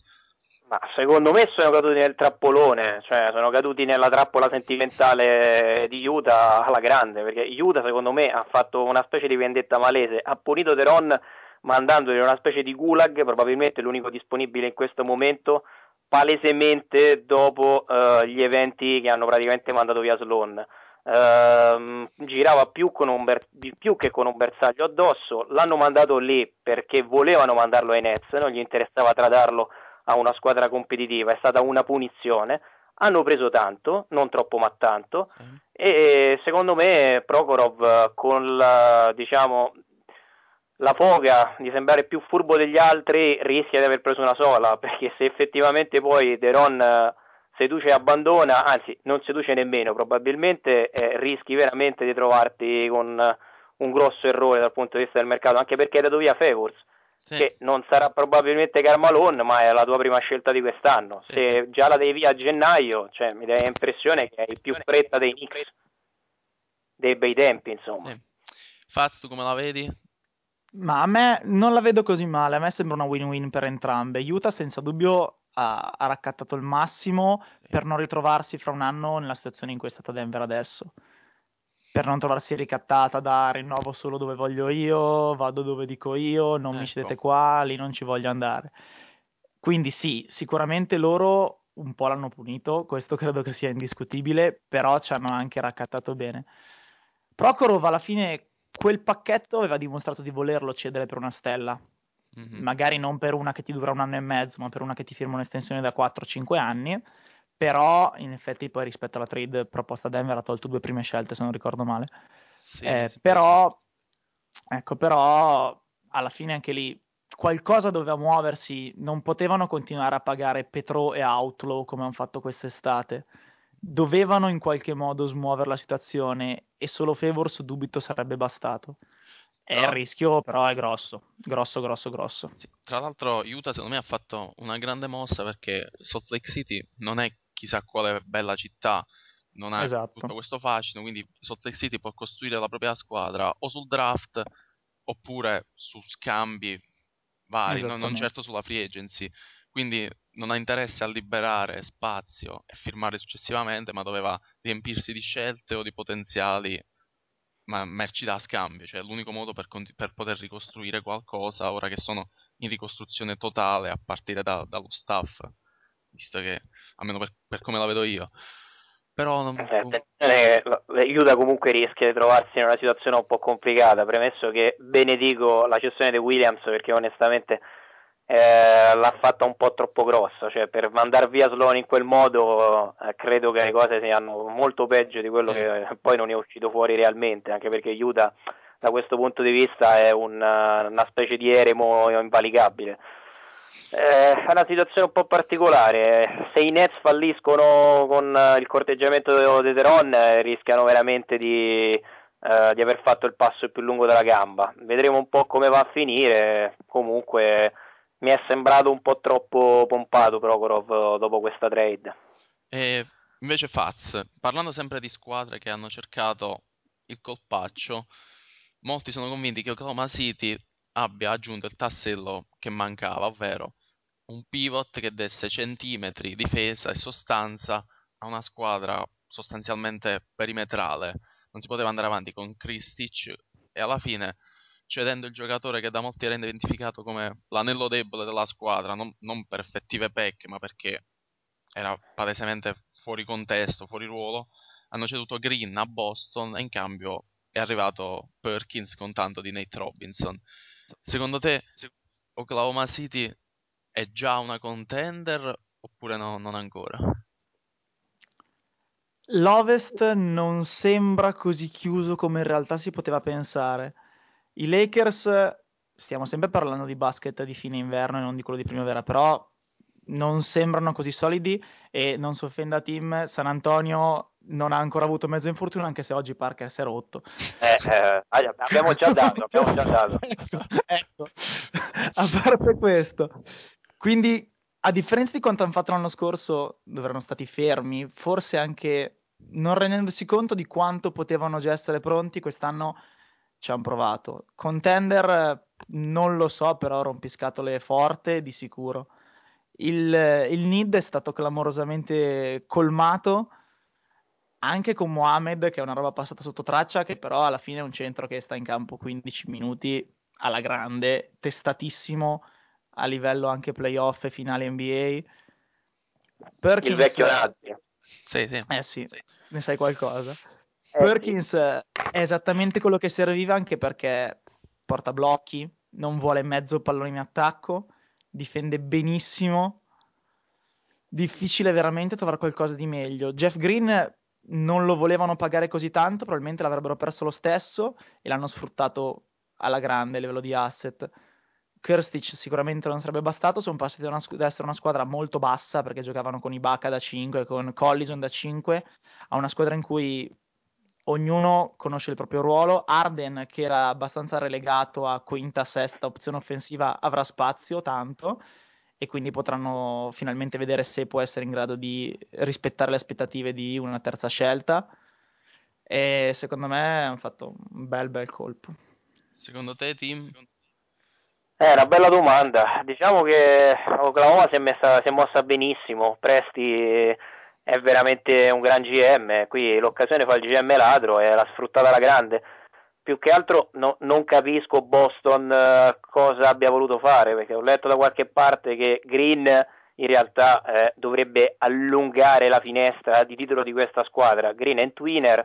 Speaker 6: Ma secondo me sono caduti nel trappolone, cioè sono caduti nella trappola sentimentale di Utah alla grande, perché Utah secondo me ha fatto una specie di vendetta malese, ha punito Deron mandandogli una specie di gulag, probabilmente l'unico disponibile in questo momento, palesemente dopo uh, gli eventi che hanno praticamente mandato via Sloan. Uh, girava più, ber- più, che con un bersaglio addosso, l'hanno mandato lì perché volevano mandarlo ai Nets, non gli interessava tradarlo a una squadra competitiva, è stata una punizione. Hanno preso tanto, non troppo ma tanto, mm. e secondo me Prokhorov con la, diciamo, la foga di sembrare più furbo degli altri rischia di aver preso una sola, perché se effettivamente poi Deron seduce e abbandona, anzi non seduce nemmeno, probabilmente eh, rischi veramente di trovarti con un grosso errore dal punto di vista del mercato, anche perché hai dato via Favors sì. che non sarà probabilmente Carmalone, ma è la tua prima scelta di quest'anno. Sì. Se già la devi via a gennaio, cioè, mi dai l'impressione che hai più fretta dei Knicks, dei bei tempi, insomma. Sì.
Speaker 2: Faz, tu come la vedi?
Speaker 7: Ma a me non la vedo così male, a me sembra una win-win per entrambe. Utah senza dubbio ha, ha raccattato il massimo per non ritrovarsi fra un anno nella situazione in cui è stata Denver adesso per non trovarsi ricattata da rinnovo solo dove voglio io, vado dove dico io, non ecco. mi cedete qua, lì non ci voglio andare. Quindi sì, sicuramente loro un po' l'hanno punito, questo credo che sia indiscutibile, però ci hanno anche raccattato bene. Prokhorov alla fine quel pacchetto aveva dimostrato di volerlo cedere per una stella. Mm-hmm. Magari non per una che ti dura un anno e mezzo, ma per una che ti firma un'estensione da 4-5 anni. Però in effetti poi rispetto alla trade proposta a Denver ha tolto due prime scelte se non ricordo male. Sì, eh, sì, però ecco però alla fine anche lì qualcosa doveva muoversi. Non potevano continuare a pagare Petro e Outlaw come hanno fatto quest'estate. Dovevano in qualche modo smuovere la situazione e solo Favors dubito sarebbe bastato no. il rischio però è grosso, grosso, grosso, grosso.
Speaker 2: Sì. Tra l'altro Utah secondo me ha fatto una grande mossa perché Salt Lake City non è chissà quale bella città, non ha esatto. tutto questo fascino, quindi Salt Lake City può costruire la propria squadra o sul draft oppure su scambi vari, non, non certo sulla free agency. Quindi non ha interesse a liberare spazio e firmare successivamente, ma doveva riempirsi di scelte o di potenziali ma merci da scambio, cioè l'unico modo per, conti- per, poter ricostruire qualcosa ora che sono in ricostruzione totale a partire da, dallo staff visto che almeno per, per come la vedo io. Però non...
Speaker 6: eh, Aiuta comunque rischia di trovarsi in una situazione un po' complicata, premesso che benedico la cessione di Williams perché onestamente eh, l'ha fatta un po' troppo grossa, cioè per mandare via Sloan in quel modo eh, credo che le cose siano molto peggio di quello che poi non è uscito fuori realmente, anche perché Utah da questo punto di vista è un, una specie di eremo invalicabile. Eh, è una situazione un po' particolare. Se i Nets falliscono con il corteggiamento di Teron, eh, rischiano veramente di, eh, di, aver fatto il passo più lungo della gamba. Vedremo un po' come va a finire. Comunque mi è sembrato un po' troppo pompato Prokhorov dopo questa trade.
Speaker 2: E invece Faz, parlando sempre di squadre che hanno cercato il colpaccio, molti sono convinti che Oklahoma City abbia aggiunto il tassello che mancava, ovvero un pivot che desse centimetri, difesa e sostanza a una squadra sostanzialmente perimetrale. Non si poteva andare avanti con Kristic e alla fine cedendo il giocatore che da molti era identificato come l'anello debole della squadra, non, non per effettive pecche, ma perché era palesemente fuori contesto, fuori ruolo, hanno ceduto Green a Boston e in cambio è arrivato Perkins con tanto di Nate Robinson. Secondo te Oklahoma City è già una contender oppure no, non ancora?
Speaker 7: L'Ovest non sembra così chiuso come in realtà si poteva pensare. I Lakers, stiamo sempre parlando di basket di fine inverno e non di quello di primavera, però non sembrano così solidi e non si offenda Team, San Antonio non ha ancora avuto mezzo infortunio anche se oggi Parker si è rotto.
Speaker 6: Eh, eh, abbiamo già dato, abbiamo già dato.
Speaker 7: ecco, ecco. a parte questo. Quindi, a differenza di quanto hanno fatto l'anno scorso, dove erano stati fermi, forse anche non rendendosi conto di quanto potevano già essere pronti, quest'anno ci hanno provato. Contender non lo so, però rompiscatole forte di sicuro. Il, il need è stato clamorosamente colmato anche con Mohamed, che è una roba passata sotto traccia, che però alla fine è un centro che sta in campo 15 minuti alla grande, testatissimo a livello anche playoff e finale NBA.
Speaker 6: Perkins, il vecchio Nazzi.
Speaker 2: Sì, sì.
Speaker 7: Eh sì, sì, ne sai qualcosa. Eh, Perkins è esattamente quello che serviva anche perché porta blocchi, non vuole mezzo pallone in attacco, difende benissimo. Difficile veramente trovare qualcosa di meglio. Jeff Green non lo volevano pagare così tanto, probabilmente l'avrebbero perso lo stesso e l'hanno sfruttato alla grande a livello di asset. Kirstic sicuramente non sarebbe bastato, sono passati da, una, da, essere una squadra molto bassa perché giocavano con Ibaka da 5, con Collison da 5, a una squadra in cui ognuno conosce il proprio ruolo. Arden, che era abbastanza relegato a quinta, sesta opzione offensiva, avrà spazio tanto e quindi potranno finalmente vedere se può essere in grado di rispettare le aspettative di una terza scelta. E secondo me hanno fatto un bel bel colpo.
Speaker 2: Secondo te, Tim?
Speaker 6: È una bella domanda. Diciamo che Oklahoma si è, messa, si è mossa benissimo. Presti è veramente un gran GM. Qui l'occasione fa il GM ladro e l'ha sfruttata alla grande più che altro no, non capisco Boston uh, cosa abbia voluto fare, perché ho letto da qualche parte che Green in realtà eh, dovrebbe allungare la finestra di titolo di questa squadra. Green è un twinner,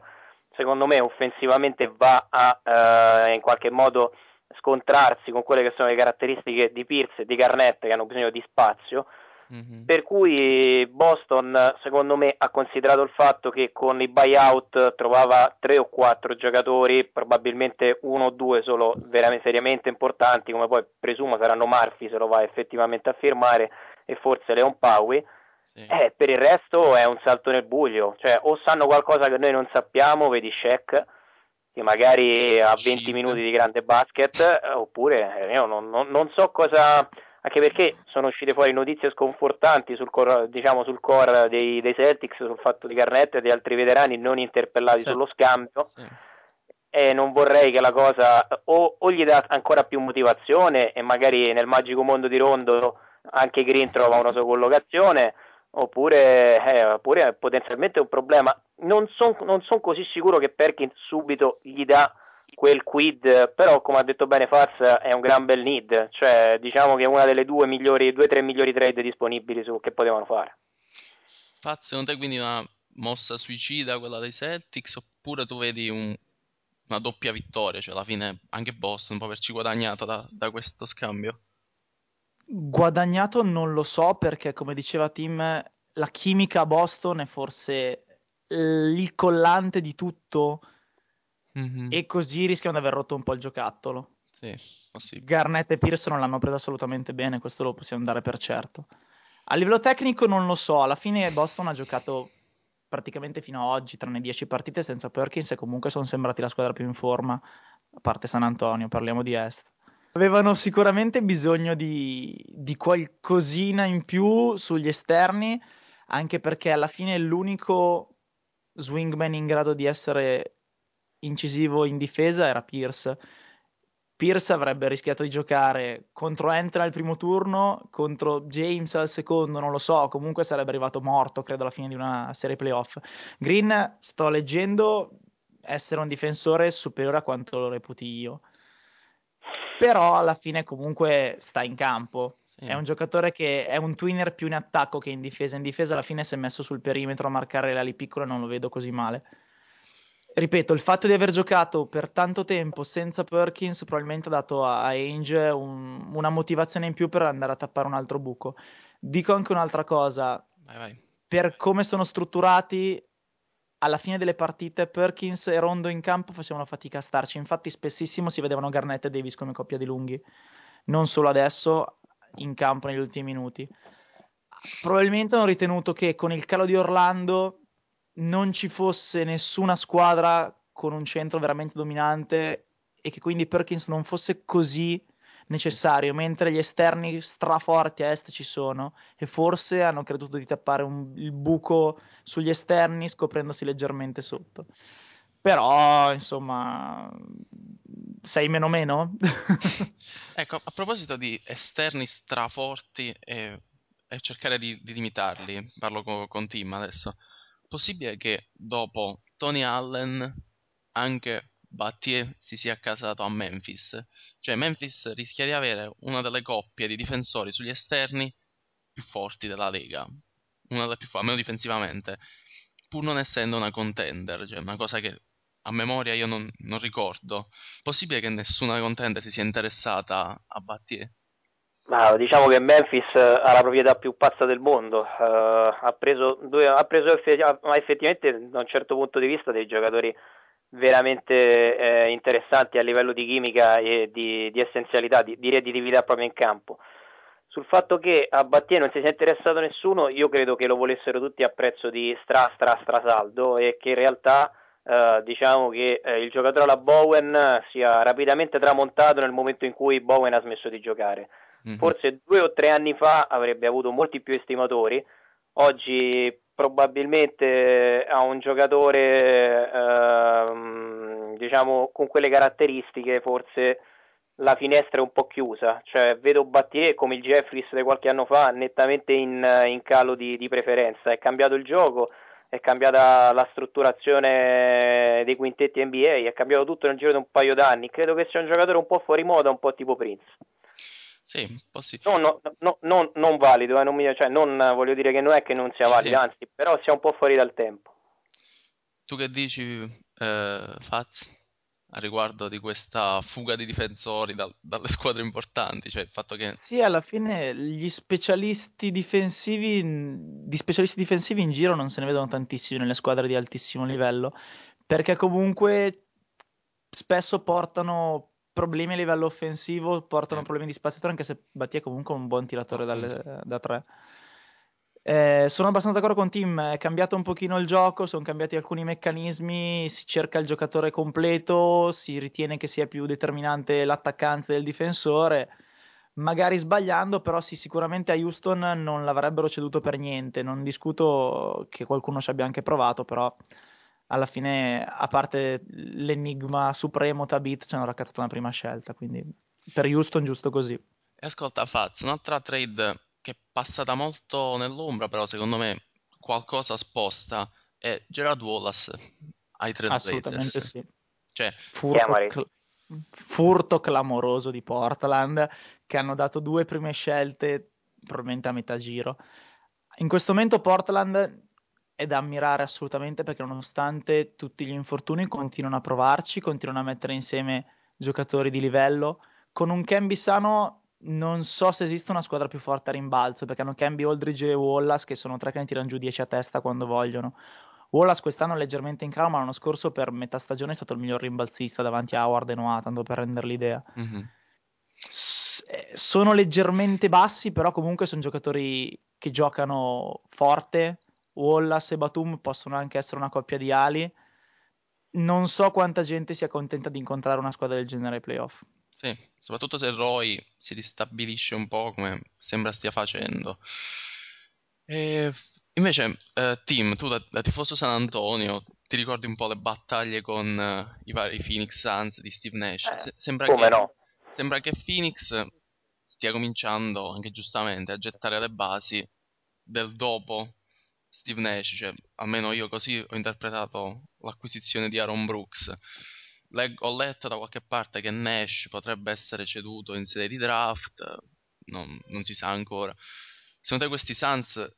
Speaker 6: secondo me offensivamente va a uh, in qualche modo scontrarsi con quelle che sono le caratteristiche di Pierce e di Garnett che hanno bisogno di spazio Mm-hmm. Per cui Boston, secondo me, ha considerato il fatto che con i buyout trovava tre o quattro giocatori, probabilmente uno o due solo veramente seriamente importanti, come poi presumo saranno Murphy se lo va effettivamente a firmare, e forse Leon Powey. Sì. Eh, per il resto è un salto nel buio, cioè o sanno qualcosa che noi non sappiamo, vedi Shaq, che magari ha 20 minuti di grande basket, oppure eh, io non, non, non so cosa anche perché sono uscite fuori notizie sconfortanti sul core, diciamo, sul core dei, dei, Celtics sul fatto di Garnett e di altri veterani non interpellati sì. sullo scambio sì. e non vorrei che la cosa o, o, gli dà ancora più motivazione e magari nel magico mondo di Rondo anche Green trova una sua collocazione oppure, eh, oppure potenzialmente un problema non sono son così sicuro che Perkins subito gli dà quel quid, però come ha detto bene Faz è un gran bel need, cioè diciamo che è una delle due migliori, due o tre migliori trade disponibili su, che potevano fare.
Speaker 2: Faz, secondo te quindi una mossa suicida quella dei Celtics oppure tu vedi un, una doppia vittoria, cioè alla fine anche Boston può averci guadagnato da, da questo scambio?
Speaker 7: Guadagnato non lo so perché come diceva Tim la chimica a Boston è forse il collante di tutto mm-hmm. e così rischiano di aver rotto un po' il giocattolo.
Speaker 2: Sì,
Speaker 7: Garnett e Pierce non l'hanno presa assolutamente bene, questo lo possiamo dare per certo. A livello tecnico non lo so, alla fine Boston ha giocato praticamente fino ad oggi, tranne 10 partite senza Perkins e comunque sono sembrati la squadra più in forma, a parte San Antonio, parliamo di Est. Avevano sicuramente bisogno di, di qualcosina in più sugli esterni, anche perché alla fine l'unico swingman in grado di essere incisivo in difesa era Pierce. Pierce avrebbe rischiato di giocare contro Entra al primo turno, contro James al secondo, non lo so, comunque sarebbe arrivato morto, credo, alla fine di una serie playoff. Green, sto leggendo, essere un difensore superiore a quanto lo reputi io. Però alla fine comunque sta in campo. Sì. È un giocatore che è un twinner più in attacco che in difesa. In difesa alla fine si è messo sul perimetro a marcare le ali piccole, non lo vedo così male ripeto, il fatto di aver giocato per tanto tempo senza Perkins probabilmente ha dato a Ainge un, una motivazione in più per andare a tappare un altro buco. Dico anche un'altra cosa,
Speaker 2: vai, vai.
Speaker 7: per come sono strutturati, alla fine delle partite Perkins e Rondo in campo facevano fatica a starci, infatti spessissimo si vedevano Garnett e Davis come coppia di lunghi, non solo adesso in campo negli ultimi minuti. probabilmente hanno ritenuto che con il calo di Orlando non ci fosse nessuna squadra con un centro veramente dominante e che quindi Perkins non fosse così necessario, mentre gli esterni straforti a est ci sono e forse hanno creduto di tappare un, il buco sugli esterni scoprendosi leggermente sotto. Però, insomma, sei meno meno?
Speaker 2: ecco, a proposito di esterni straforti e, e cercare di, di, limitarli, parlo con, con Tim adesso, possibile che dopo Tony Allen anche Battier si sia accasato a Memphis. Cioè Memphis rischia di avere una delle coppie di difensori sugli esterni più forti della Lega. Una delle più forti, almeno difensivamente. Pur non essendo una contender, cioè una cosa che a memoria io non, non ricordo. Possibile che nessuna contender si sia interessata a Battier?
Speaker 6: Ma diciamo che Memphis ha la proprietà più pazza del mondo, uh, ha preso, due, ha preso effettivamente da un certo punto di vista dei giocatori veramente eh, interessanti a livello di chimica e di, di essenzialità, di, di, redditività proprio in campo. Sul fatto che a Battier non si sia interessato nessuno, io credo che lo volessero tutti a prezzo di stra stra stra saldo e che in realtà eh, diciamo che eh, il giocatore alla Bowen sia rapidamente tramontato nel momento in cui Bowen ha smesso di giocare. Mm-hmm. Forse due o tre anni fa avrebbe avuto molti più estimatori, oggi probabilmente a un giocatore ehm, diciamo con quelle caratteristiche forse la finestra è un po' chiusa, cioè vedo Battier come il Jeffries di qualche anno fa nettamente in, in calo di, di, preferenza, è cambiato il gioco, è cambiata la strutturazione dei quintetti NBA, è cambiato tutto nel giro di un paio d'anni, credo che sia un giocatore un po' fuori moda, un po' tipo Prince.
Speaker 2: Sì, sì.
Speaker 6: No, no, no, non, non valido, eh, non mi, cioè, non, voglio dire che non è che non sia valido, sì. anzi, però sia un po' fuori dal tempo.
Speaker 2: Tu che dici, eh, Faz, a riguardo di questa fuga di difensori da, dalle squadre importanti? Cioè il fatto che...
Speaker 7: Sì, alla fine gli specialisti difensivi, di specialisti difensivi in giro non se ne vedono tantissimi nelle squadre di altissimo livello, perché comunque spesso portano problemi a livello offensivo, portano mm. problemi di spaziatura, anche se Battia è comunque un buon tiratore dalle, da tre. Eh, sono abbastanza d'accordo con Tim, è cambiato un pochino il gioco, sono cambiati alcuni meccanismi, si cerca il giocatore completo, si ritiene che sia più determinante l'attaccante del difensore, magari sbagliando, però sì, sicuramente a Houston non l'avrebbero ceduto per niente, non discuto che qualcuno ci abbia anche provato, però alla fine, a parte l'enigma supremo Tabit, ci hanno raccattato una prima scelta, quindi per Houston giusto così.
Speaker 2: E ascolta Faz, un'altra trade che è passata molto nell'ombra, però secondo me qualcosa sposta, è Gerard Wallace ai trade
Speaker 7: Assolutamente
Speaker 2: Raiders.
Speaker 7: sì.
Speaker 2: Cioè,
Speaker 7: furto, cl- furto clamoroso di Portland, che hanno dato due prime scelte, probabilmente a metà giro. In questo momento Portland è da ammirare assolutamente perché nonostante tutti gli infortuni continuano a provarci, continuano a mettere insieme giocatori di livello. Con un Camby sano non so se esiste una squadra più forte a rimbalzo perché hanno Camby, Aldridge e Wallace che sono tre che ne tirano giù 10 a testa quando vogliono. Wallace quest'anno è leggermente in calo, ma l'anno scorso per metà stagione è stato il miglior rimbalzista davanti a Howard e Noah, tanto per rendere l'idea. Mm-hmm. S- eh, sono leggermente bassi, però comunque sono giocatori che giocano forte, Wallace e Batum possono anche essere una coppia di ali. Non so quanta gente sia contenta di incontrare una squadra del genere ai playoff.
Speaker 2: Sì, soprattutto se Roy si ristabilisce un po' come sembra stia facendo. E invece, eh, Tim, tu da, da, tifoso San Antonio, ti ricordi un po' le battaglie con uh, i vari Phoenix Suns di Steve Nash?
Speaker 6: Eh, sembra, che,
Speaker 2: no? sembra che Phoenix stia cominciando, anche giustamente, a gettare le basi del dopo Steve Nash, cioè almeno io così ho interpretato l'acquisizione di Aaron Brooks. Leg- ho letto da qualche parte che Nash potrebbe essere ceduto in sede di draft, non, non si sa ancora. Secondo te questi Suns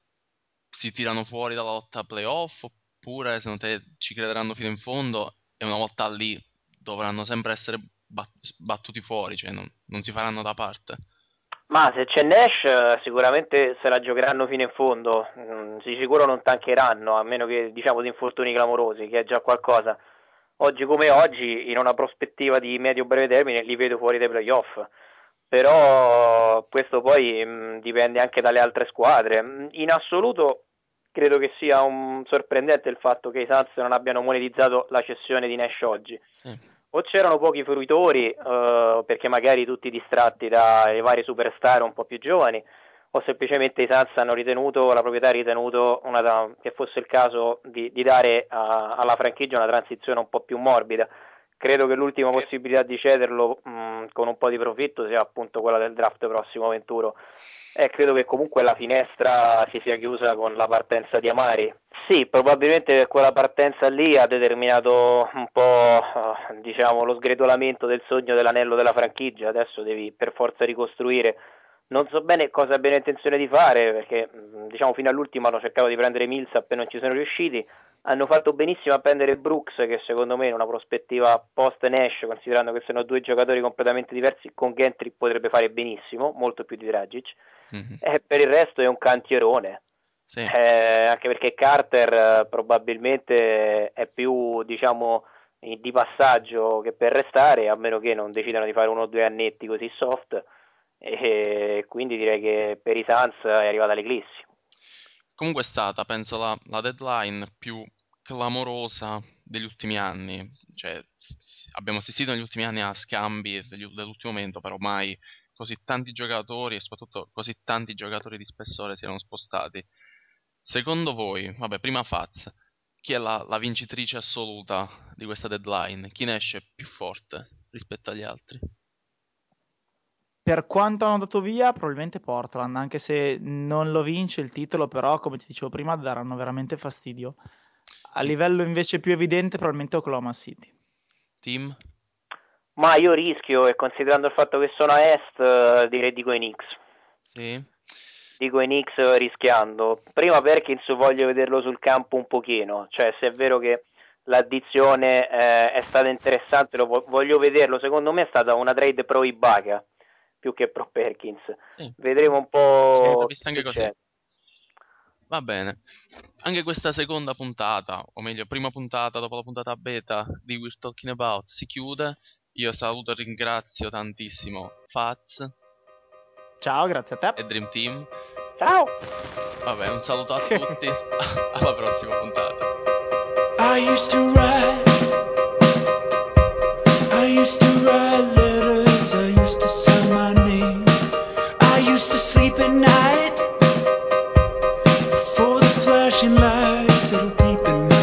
Speaker 2: si tirano fuori dalla lotta playoff oppure secondo te ci crederanno fino in fondo e una volta lì dovranno sempre essere bat- battuti fuori, cioè non, non si faranno da parte?
Speaker 6: Ma se c'è Nash sicuramente se la giocheranno fino in fondo, mm, di sicuro non tancheranno, a meno che diciamo di infortuni clamorosi, che è già qualcosa. Oggi come oggi, in una prospettiva di medio-breve termine, li vedo fuori dai playoff. però questo poi mh, dipende anche dalle altre squadre. In assoluto credo che sia sorprendente il fatto che i Suns non abbiano monetizzato la cessione di Nash oggi. Sì o c'erano pochi fruitori eh, perché magari tutti distratti dai vari superstar un po' più giovani o semplicemente i Suns hanno ritenuto, la proprietà ha ritenuto una, che fosse il caso di, di dare a, alla franchigia una transizione un po' più morbida. Credo che l'ultima possibilità di cederlo mh, con un po' di profitto sia appunto quella del draft prossimo 21 eh, credo che comunque la finestra si sia chiusa con la partenza di Amari. Sì, probabilmente quella partenza lì ha determinato un po' eh, diciamo, lo sgretolamento del sogno dell'anello della franchigia, adesso devi per forza ricostruire non so bene cosa abbiano intenzione di fare perché diciamo fino all'ultimo hanno cercato di prendere Millsap e non ci sono riusciti hanno fatto benissimo a prendere Brooks che secondo me in una prospettiva post Nash considerando che sono due giocatori completamente diversi con Gentry potrebbe fare benissimo molto più di Dragic mm-hmm. e per il resto è un cantierone sì. eh, anche perché Carter eh, probabilmente è più diciamo di passaggio che per restare a meno che non decidano di fare uno o due annetti così soft e quindi direi che per i Suns è arrivata l'eclissi.
Speaker 2: Comunque è stata, penso, la, la deadline più clamorosa degli ultimi anni. Cioè, abbiamo assistito negli ultimi anni a scambi degli, dell'ultimo momento, però mai così tanti giocatori e soprattutto così tanti giocatori di spessore si erano spostati. Secondo voi, vabbè, prima Faz, chi è la, la vincitrice assoluta di questa deadline? Chi ne esce più forte rispetto agli altri?
Speaker 7: Per quanto hanno dato via, probabilmente Portland, anche se non lo vince il titolo, però come ti dicevo prima daranno veramente fastidio. A livello invece più evidente probabilmente Oklahoma City.
Speaker 2: Team?
Speaker 6: Ma io rischio, e considerando il fatto che sono a est, uh, direi dico i Knicks.
Speaker 2: Sì.
Speaker 6: Dico i Knicks rischiando. Prima Perkins voglio vederlo sul campo un pochino, cioè se è vero che l'addizione eh, è stata interessante, lo voglio vederlo. Secondo me è stata una trade pro Ibaka più che pro Perkins. Sì. Vedremo un po'.
Speaker 2: Sì, anche così. Va bene. Anche questa seconda puntata, o meglio, prima puntata dopo la puntata beta di We're Talking About si chiude. Io saluto e ringrazio tantissimo Faz.
Speaker 7: Ciao, grazie a te.
Speaker 2: E Dream Team.
Speaker 6: Ciao.
Speaker 2: Vabbè, un saluto a tutti. Alla prossima puntata.
Speaker 8: I used to ride. I used to ride night. For the flashing lights that'll deepen